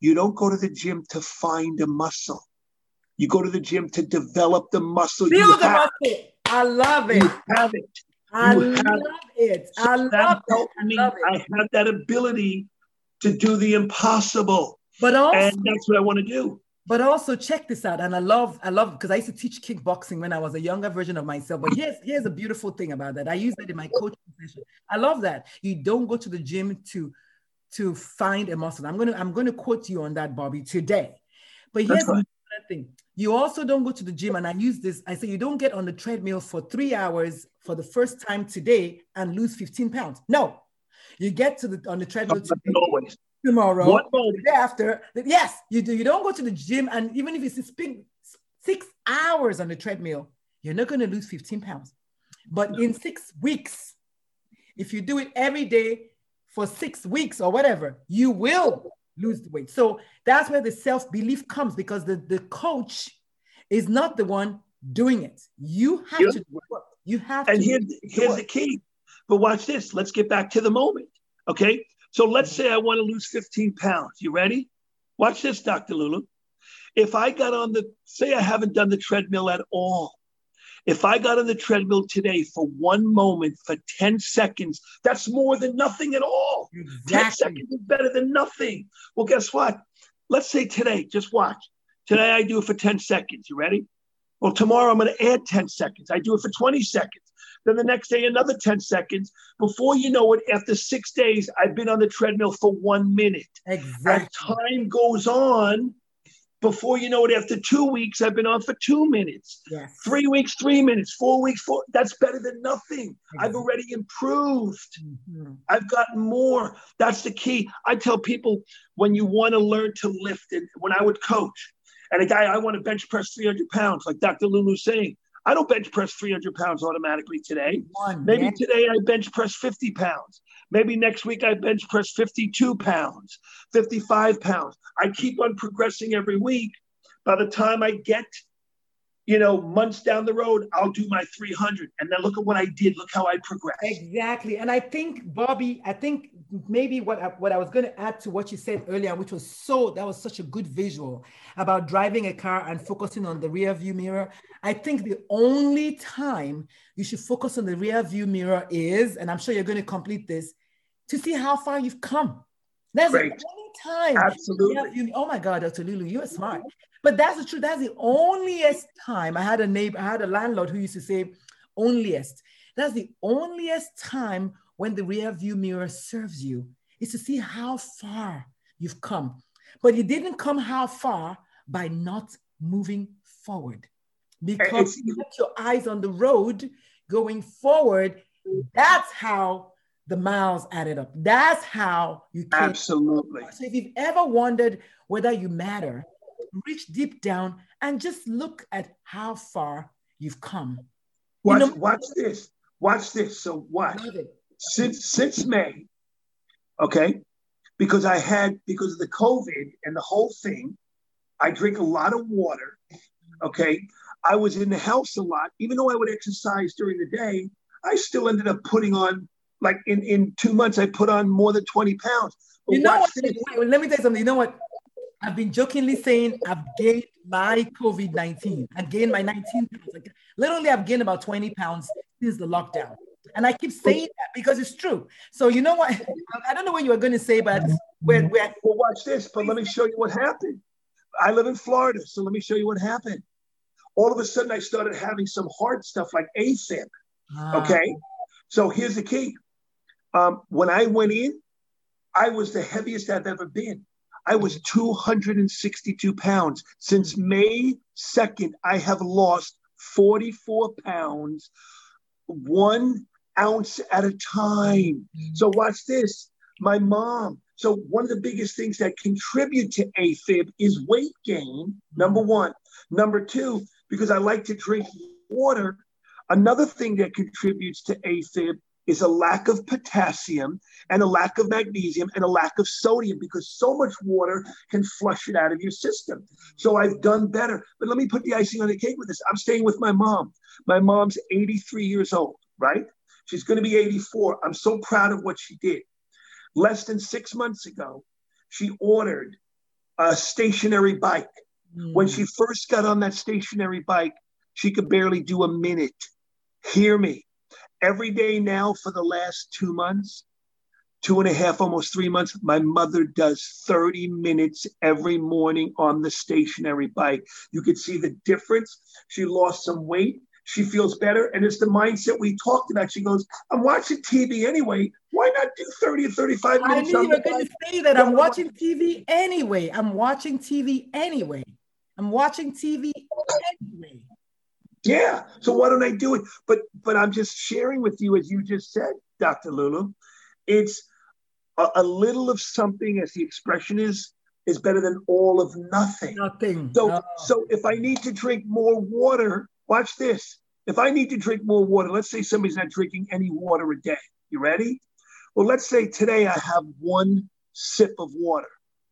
You don't go to the gym to find a muscle. You go to the gym to develop the muscle. Build you the have. muscle. I love it. You have it. I you love it. So I love it. I, love it. I have that ability to do the impossible. But also, and that's what I want to do. But also check this out, and I love, I love because I used to teach kickboxing when I was a younger version of myself. But here's here's a beautiful thing about that. I use that in my coaching session. I love that you don't go to the gym to to find a muscle. I'm gonna I'm gonna quote you on that, Bobby, today. But here's another thing: you also don't go to the gym, and I use this. I say you don't get on the treadmill for three hours for the first time today and lose 15 pounds. No, you get to the on the treadmill today, tomorrow, the day after. Yes, you do. You don't go to the gym, and even if it's six hours on the treadmill, you're not going to lose 15 pounds. But in six weeks, if you do it every day, for six weeks or whatever, you will lose the weight. So that's where the self belief comes because the, the coach is not the one doing it. You have to do it. You have and to. And here's, here's the key. But watch this. Let's get back to the moment. Okay. So let's say I want to lose 15 pounds. You ready? Watch this, Dr. Lulu. If I got on the, say I haven't done the treadmill at all, if I got on the treadmill today for one moment, for 10 seconds, that's more than nothing at all. Exactly. 10 seconds is better than nothing. Well, guess what? Let's say today, just watch. Today I do it for 10 seconds. You ready? Well, tomorrow I'm going to add 10 seconds. I do it for 20 seconds. Then the next day, another 10 seconds. Before you know it, after six days, I've been on the treadmill for one minute. Exactly. As time goes on, before you know it, after two weeks, I've been on for two minutes. Yes. Three weeks, three minutes. Four weeks, four. That's better than nothing. I've already improved. Mm-hmm. I've gotten more. That's the key. I tell people when you want to learn to lift it, when I would coach, and a guy, I want to bench press 300 pounds, like Dr. Lulu's saying, I don't bench press 300 pounds automatically today. Maybe yeah. today I bench press 50 pounds. Maybe next week I bench press 52 pounds, 55 pounds. I keep on progressing every week. By the time I get you know, months down the road, I'll do my 300. And then look at what I did. Look how I progressed. Exactly. And I think, Bobby, I think maybe what I, what I was going to add to what you said earlier, which was so, that was such a good visual about driving a car and focusing on the rear view mirror. I think the only time you should focus on the rear view mirror is, and I'm sure you're going to complete this, to see how far you've come. That's Great. the time. Absolutely. You, oh my God, Dr. Lulu, you're smart. But that's the truth. That's the onlyest time. I had a neighbor, I had a landlord who used to say, onlyest. That's the onlyest time when the rear view mirror serves you is to see how far you've come. But you didn't come how far by not moving forward. Because you kept your eyes on the road going forward. That's how the miles added up. That's how you came. Absolutely. So if you've ever wondered whether you matter, reach deep down and just look at how far you've come. Watch, You know- watch this. Watch this. So watch. Since since May, okay, because I had because of the COVID and the whole thing, I drink a lot of water. Okay. I was in the house a lot. Even though I would exercise during the day, I still ended up putting on like in, in two months, I put on more than 20 pounds. But You know what? this. wait, let me tell you something. You know what? I've been jokingly saying I've gained my COVID 19. I've gained my 19 pounds. Like, literally, I've gained about 20 pounds since the lockdown. And I keep saying that because it's true. So, you know what? I don't know what you were going to say, but we're, we're Well, watch this, but let me show you what happened. I live in Florida, so let me show you what happened. All of a sudden, I started having some hard stuff like AFib. Ah, Okay. So here's the key. Um, when I went in, I was the heaviest I've ever been. I was 262 pounds. Since May 2nd, I have lost 44 pounds, one ounce at a time. So watch this. My mom. So one of the biggest things that contribute to AFib is weight gain. Number one. Number two, because I like to drink water. Another thing that contributes to AFib is a lack of potassium and a lack of magnesium and a lack of sodium because so much water can flush it out of your system. So I've done better. But let me put the icing on the cake with this. I'm staying with my mom. My mom's 83 years old, right? She's going to be 84. I'm so proud of what she did. Less than six months ago, she ordered a stationary bike. Hmm. When she first got on that stationary bike, she could barely do a minute. Hear me. Every day now for the last two months, two and a half, almost three months, my mother does 30 minutes every morning on the stationary bike. You could see the difference. She lost some weight. She feels better. And it's the mindset we talked about. She goes, I'm watching TV anyway. Why not do 30 or 35 minutes? I knew on you were going to say that. I'm watching TV anyway. I'm watching TV anyway. I'm watching TV anyway. Yeah. So why don't I do it? But but I'm just sharing with you, as you just said, Dr. Lulu. It's a, a little of something, as the expression is, is better than all of nothing. Nothing. So No. so if I need to drink more water, watch this. If I need to drink more water, let's say somebody's not drinking any water a day. You ready? Well, let's say today I have one sip of water.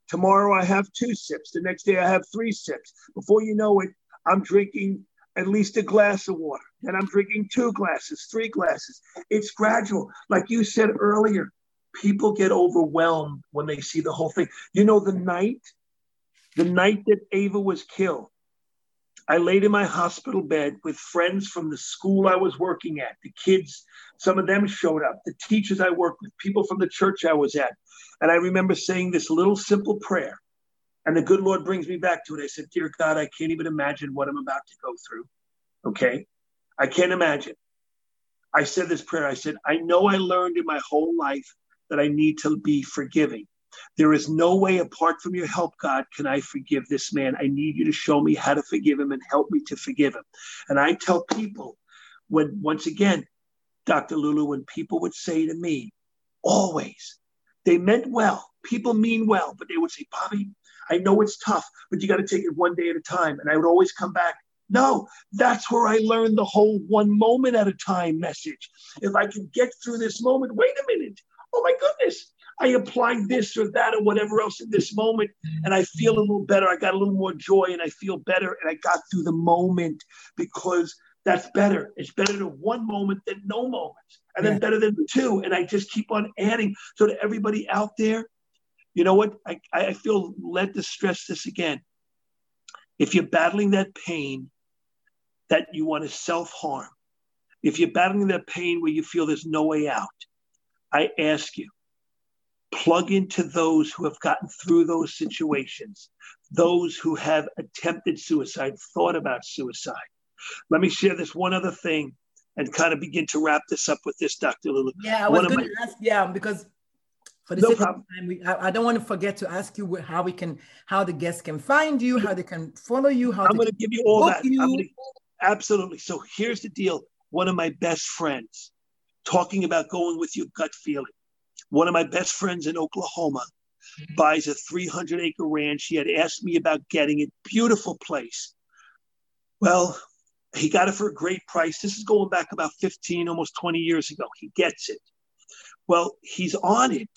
Tomorrow I have two sips. The next day I have three sips. Before you know it, I'm drinking at least a glass of water. Then I'm drinking two glasses, three glasses. It's gradual. Like you said earlier, people get overwhelmed when they see the whole thing. You know, the night, the night that Ava was killed, I laid in my hospital bed with friends from the school I was working at. The kids, some of them showed up, the teachers I worked with, people from the church I was at. And I remember saying this little simple prayer. And the good Lord brings me back to it. I said, Dear God, I can't even imagine what I'm about to go through. Okay? I can't imagine. I said this prayer. I said, I know I learned in my whole life that I need to be forgiving. There is no way apart from your help, God, can I forgive this man. I need you to show me how to forgive him and help me to forgive him. And I tell people when, once again, Dr. Lulu, when people would say to me, always, they meant well. People mean well, but they would say, Bobby, I know it's tough, but you got to take it one day at a time. And I would always come back, No, that's where I learned the whole one moment at a time message. If I can get through this moment, wait a minute. Oh my goodness. I applied this or that or whatever else in this moment, and I feel a little better. I got a little more joy and I feel better. And I got through the moment because that's better. It's better to one moment than no moments, and then better than two. And I just keep on adding. So to everybody out there, you know what? I, I feel led to stress this again. If you're battling that pain, that you want to self harm, if you're battling that pain where you feel there's no way out, I ask you, plug into those who have gotten through those situations, those who have attempted suicide, thought about suicide. Let me share this one other thing and kind of begin to wrap this up with this, Dr. Lulu. Yeah, I was going to ask, yeah, because for the no sake problem. of time, we, I, I, don't want to forget to ask you how we can, how the guests can find you, how they can follow you, how I'm going to give you all that. Gonna, absolutely. So here's the deal. One of my best friends talking about going with your gut feeling. One of my best friends in Oklahoma mm-hmm. buys a 300 acre ranch. He had asked me about getting it. Beautiful place. Well, he got it for a great price. This is going back about 15, almost 20 years ago. He gets it. Well, he's on it,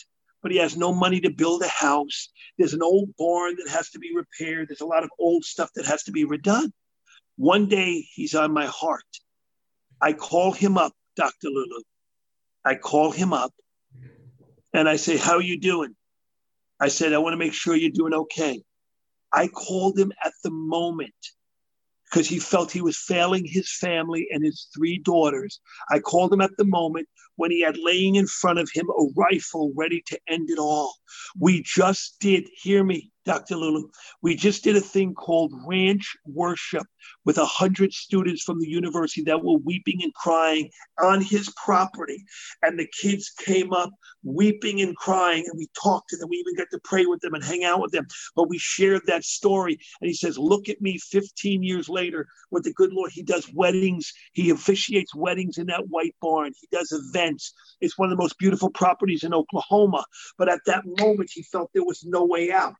but he has no money to build a house. There's an old barn that has to be repaired. There's a lot of old stuff that has to be redone. One day he's on my heart. I call him up, Dr. Lulu. I call him up and I say, How are you doing? I said, I want to make sure you're doing okay. I called him at the moment because he felt he was failing his family and his three daughters. I called him at the moment when he had laying in front of him a rifle ready to end it all. We just did, hear me, Dr. Lulu, we just did a thing called Ranch Worship with a hundred students from the university that were weeping and crying on his property. And the kids came up weeping and crying, and we talked to them. We even got to pray with them and hang out with them. But we shared that story. And he says, Look at me 15 years later with the good Lord. He does weddings, he officiates weddings in that white barn, he does events. It's one of the most beautiful properties in Oklahoma. But at that moment, he felt there was no way out.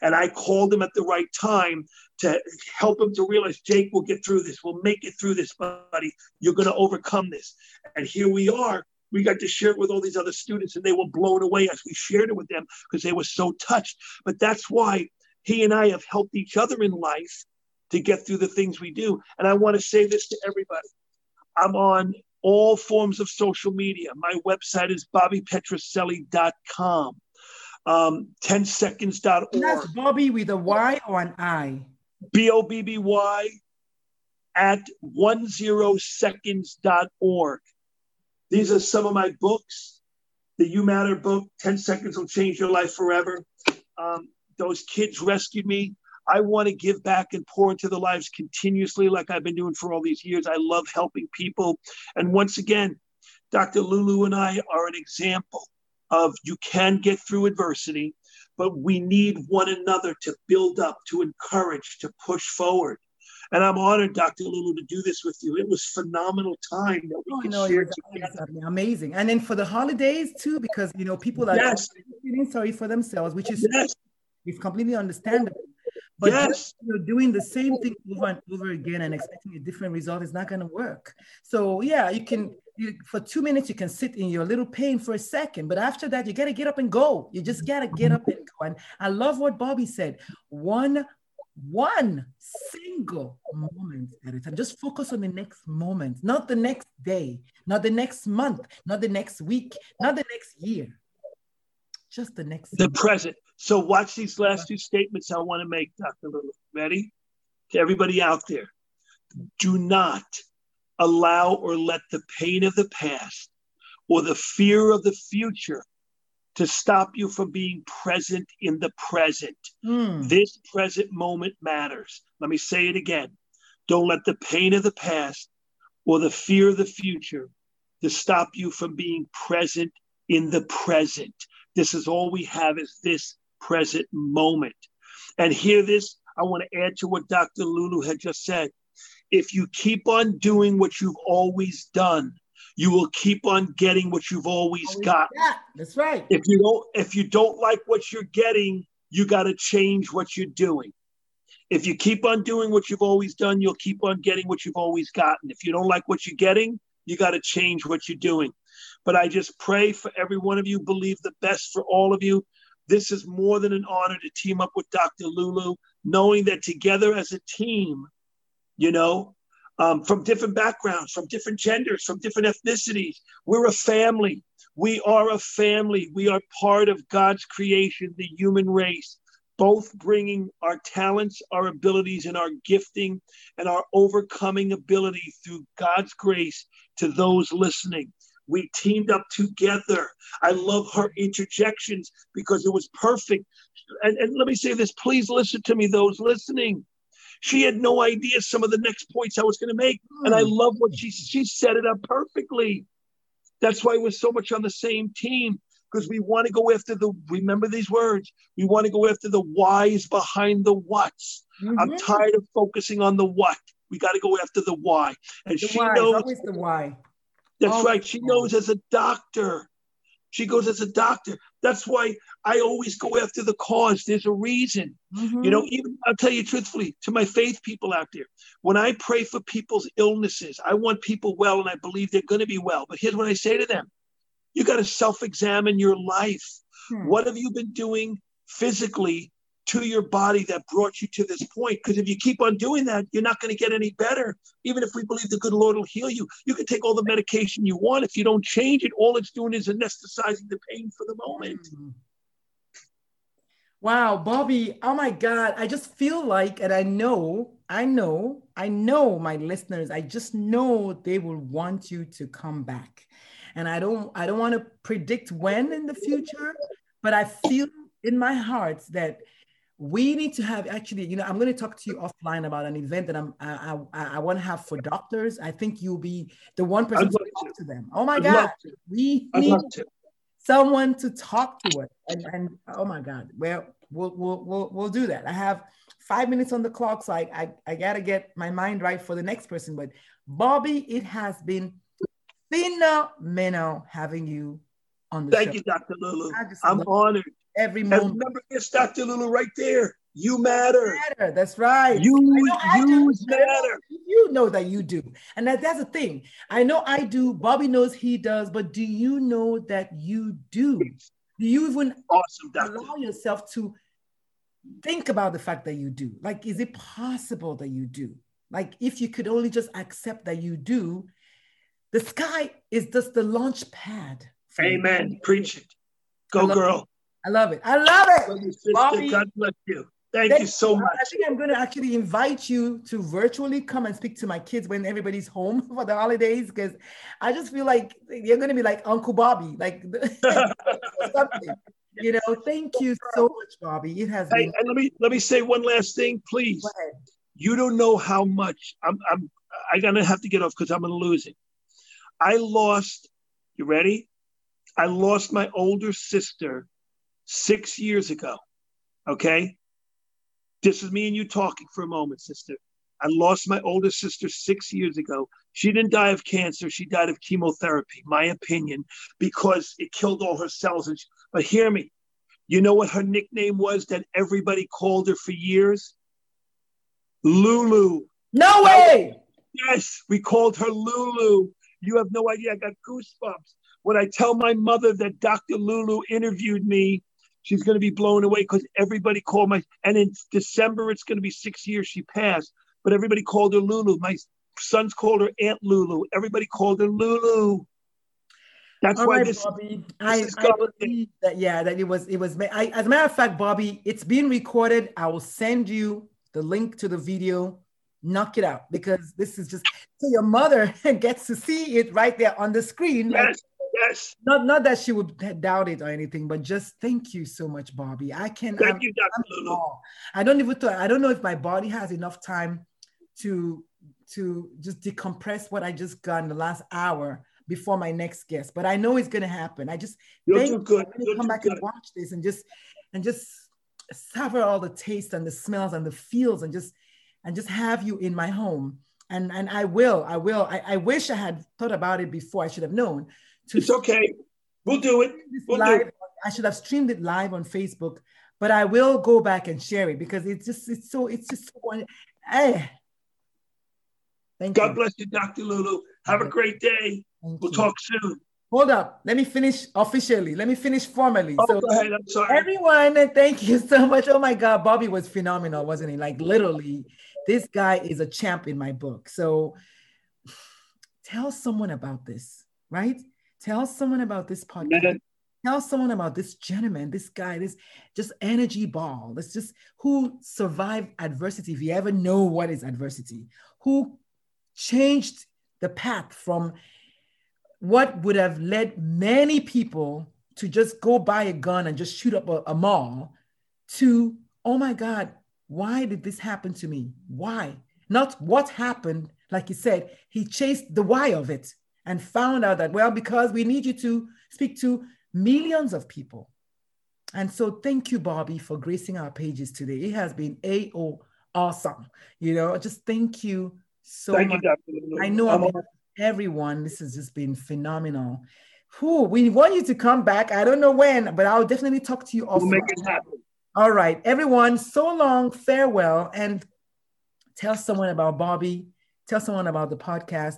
And I called him at the right time to help him to realize, Jake, we'll get through this. We'll make it through this, buddy. You're going to overcome this. And here we are. We got to share it with all these other students, and they were blown away as we shared it with them because they were so touched. But that's why he and I have helped each other in life to get through the things we do. And I want to say this to everybody I'm on all forms of social media. My website is bobbypetrocelli.com um, 10seconds.org. That's Bobby with a Y or an I? B O B B Y at 10seconds.org. These are some of my books. The You Matter book, 10 Seconds Will Change Your Life Forever. Um, those kids rescued me. I want to give back and pour into their lives continuously, like I've been doing for all these years. I love helping people. And once again, Dr. Lulu and I are an example of you can get through adversity, but we need one another to build up, to encourage, to push forward. And I'm honored, Dr. Lulu, to do this with you. It was phenomenal time that we oh, could share together. Amazing. And then for the holidays too, because you know people are yes. feeling sorry for themselves, which is yes. it's completely understandable. But yes. you know, doing the same thing over and over again and expecting a different result is not going to work. So yeah, you can you, for two minutes you can sit in your little pain for a second, but after that you got to get up and go. You just got to get up and go. And I love what Bobby said. One one single moment at a time. Just focus on the next moment, not the next day, not the next month, not the next week, not the next year. Just the next. The present. So watch these last two statements I want to make, Dr. Little. Ready? To everybody out there, do not allow or let the pain of the past or the fear of the future to stop you from being present in the present. Mm. This present moment matters. Let me say it again. Don't let the pain of the past or the fear of the future to stop you from being present in the present. This is all we have is this present moment. And hear this, I want to add to what Dr. Lulu had just said. If you keep on doing what you've always done, you will keep on getting what you've always, always got. That's right. If you don't if you don't like what you're getting, you got to change what you're doing. If you keep on doing what you've always done, you'll keep on getting what you've always gotten. If you don't like what you're getting, you got to change what you're doing. But I just pray for every one of you, believe the best for all of you. This is more than an honor to team up with Dr. Lulu, knowing that together as a team, you know, um, from different backgrounds, from different genders, from different ethnicities, we're a family. We are a family. We are part of God's creation, the human race both bringing our talents, our abilities, and our gifting and our overcoming ability through God's grace to those listening. We teamed up together. I love her interjections because it was perfect. And, and let me say this please listen to me, those listening. She had no idea some of the next points I was going to make. And I hmm. love what she she set it up perfectly. That's why we're so much on the same team because we want to go after the remember these words we want to go after the whys behind the whats mm-hmm. i'm tired of focusing on the what we got to go after the why and the she why. knows always the why that's always right she knows as a doctor she goes as a doctor that's why i always go after the cause there's a reason mm-hmm. you know even i'll tell you truthfully to my faith people out there when i pray for people's illnesses i want people well and i believe they're going to be well but here's what i say to them you got to self examine your life. Hmm. What have you been doing physically to your body that brought you to this point? Because if you keep on doing that, you're not going to get any better. Even if we believe the good Lord will heal you, you can take all the medication you want. If you don't change it, all it's doing is anesthetizing the pain for the moment. Hmm. Wow, Bobby, oh my God. I just feel like, and I know, I know, I know my listeners, I just know they will want you to come back and I don't I don't want to predict when in the future, but I feel in my heart that we need to have actually you know i'm going to talk to you offline about an event that i'm i i, I want to have for doctors i think you'll be the one person to talk to. to them oh my I'd god we need someone to talk to us and, and oh my god well we'll, we'll we'll we'll do that i have five minutes on the clock so I, I i gotta get my mind right for the next person but bobby it has been phenomenal having you on the Thank show. you, Dr. Lulu. I'm honored. Every moment. And remember this, Dr. Lulu, right there. You matter. matter. That's right. You, you matter. You know that you do. And that, that's the thing. I know I do. Bobby knows he does. But do you know that you do? Do you even awesome, allow yourself to think about the fact that you do? Like, is it possible that you do? Like, if you could only just accept that you do the sky is just the launch pad. Amen. You. Preach it. Go, girl. I love it. I love it. Bobby, God bless you. Thank, Thank you so much. I think I'm going to actually invite you to virtually come and speak to my kids when everybody's home for the holidays because I just feel like you're going to be like Uncle Bobby, like something. You know, thank you so much, Bobby. It has hey, been. And let me let me say one last thing, please. You don't know how much I'm. I'm. I'm gonna have to get off because I'm gonna lose it. I lost, you ready? I lost my older sister six years ago. Okay? This is me and you talking for a moment, sister. I lost my older sister six years ago. She didn't die of cancer. She died of chemotherapy, my opinion, because it killed all her cells. And she, but hear me. You know what her nickname was that everybody called her for years? Lulu. No way. Yes, we called her Lulu you have no idea. I got goosebumps. When I tell my mother that Dr. Lulu interviewed me, she's going to be blown away because everybody called my, and in December, it's going to be six years she passed, but everybody called her Lulu. My sons called her Aunt Lulu. Everybody called her Lulu. That's All why right, this, Bobby. This I, I believe that yeah, that it was it was. I, as a matter of fact, Bobby, it's being recorded. I will send you the link to the video knock it out because this is just so your mother gets to see it right there on the screen. Yes, like, yes. Not not that she would doubt it or anything, but just thank you so much, Bobby. I can. Thank I'm, you, Dr. I don't even. I don't know if my body has enough time to to just decompress what I just got in the last hour before my next guest. But I know it's going to happen. I just You'll do good. You'll come back good. and watch this and just and just savor all the taste and the smells and the feels and just and just have you in my home. And, and I will, I will. I, I wish I had thought about it before. I should have known. It's okay. We'll do it. We'll live, do it. I should have streamed it live on Facebook, but I will go back and share it because it's just it's so it's just so eh. Thank God you. bless you, Dr. Lulu. Have a great day. We'll you. talk soon. Hold up. Let me finish officially. Let me finish formally. Oh, so, go ahead. I'm sorry. Everyone, thank you so much. Oh my God, Bobby was phenomenal, wasn't he? Like literally, this guy is a champ in my book. So tell someone about this, right? Tell someone about this podcast. Tell someone about this gentleman, this guy, this just energy ball. This just who survived adversity. If you ever know what is adversity, who changed the path from what would have led many people to just go buy a gun and just shoot up a, a mall to, oh my God, why did this happen to me? Why? Not what happened, like he said, he chased the why of it and found out that, well, because we need you to speak to millions of people. And so thank you, Bobby, for gracing our pages today. It has been A-O awesome. You know, just thank you so thank much. You, I know everyone, this has just been phenomenal. Who we want you to come back. I don't know when, but I'll definitely talk to you We'll make it happen. All right, everyone, so long, farewell, and tell someone about Bobby, tell someone about the podcast,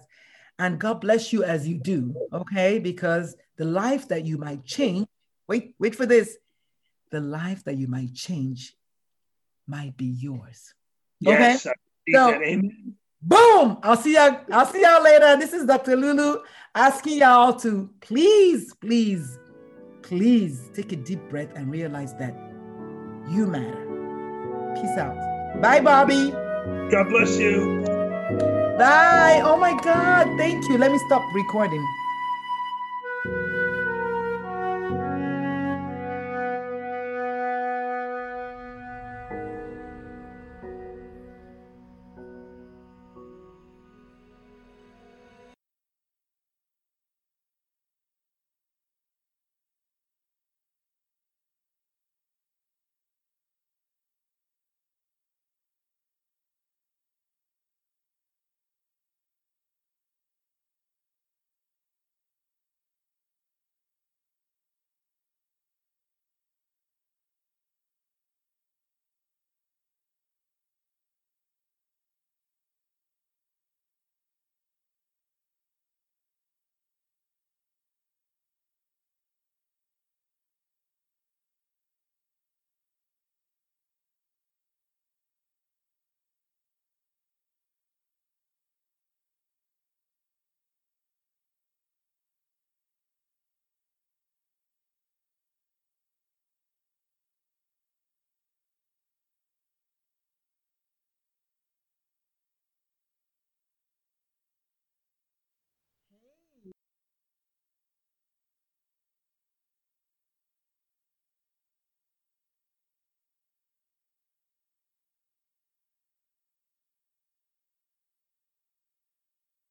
and God bless you as you do, okay? Because the life that you might change, wait, wait for this, the life that you might change might be yours. Yes, okay? So, boom! I'll see y'all. I'll see y'all later. This is Dr. Lulu asking y'all to please, please, please take a deep breath and realize that you matter. Peace out. Bye, Bobby. God bless you. Bye. Oh my God. Thank you. Let me stop recording.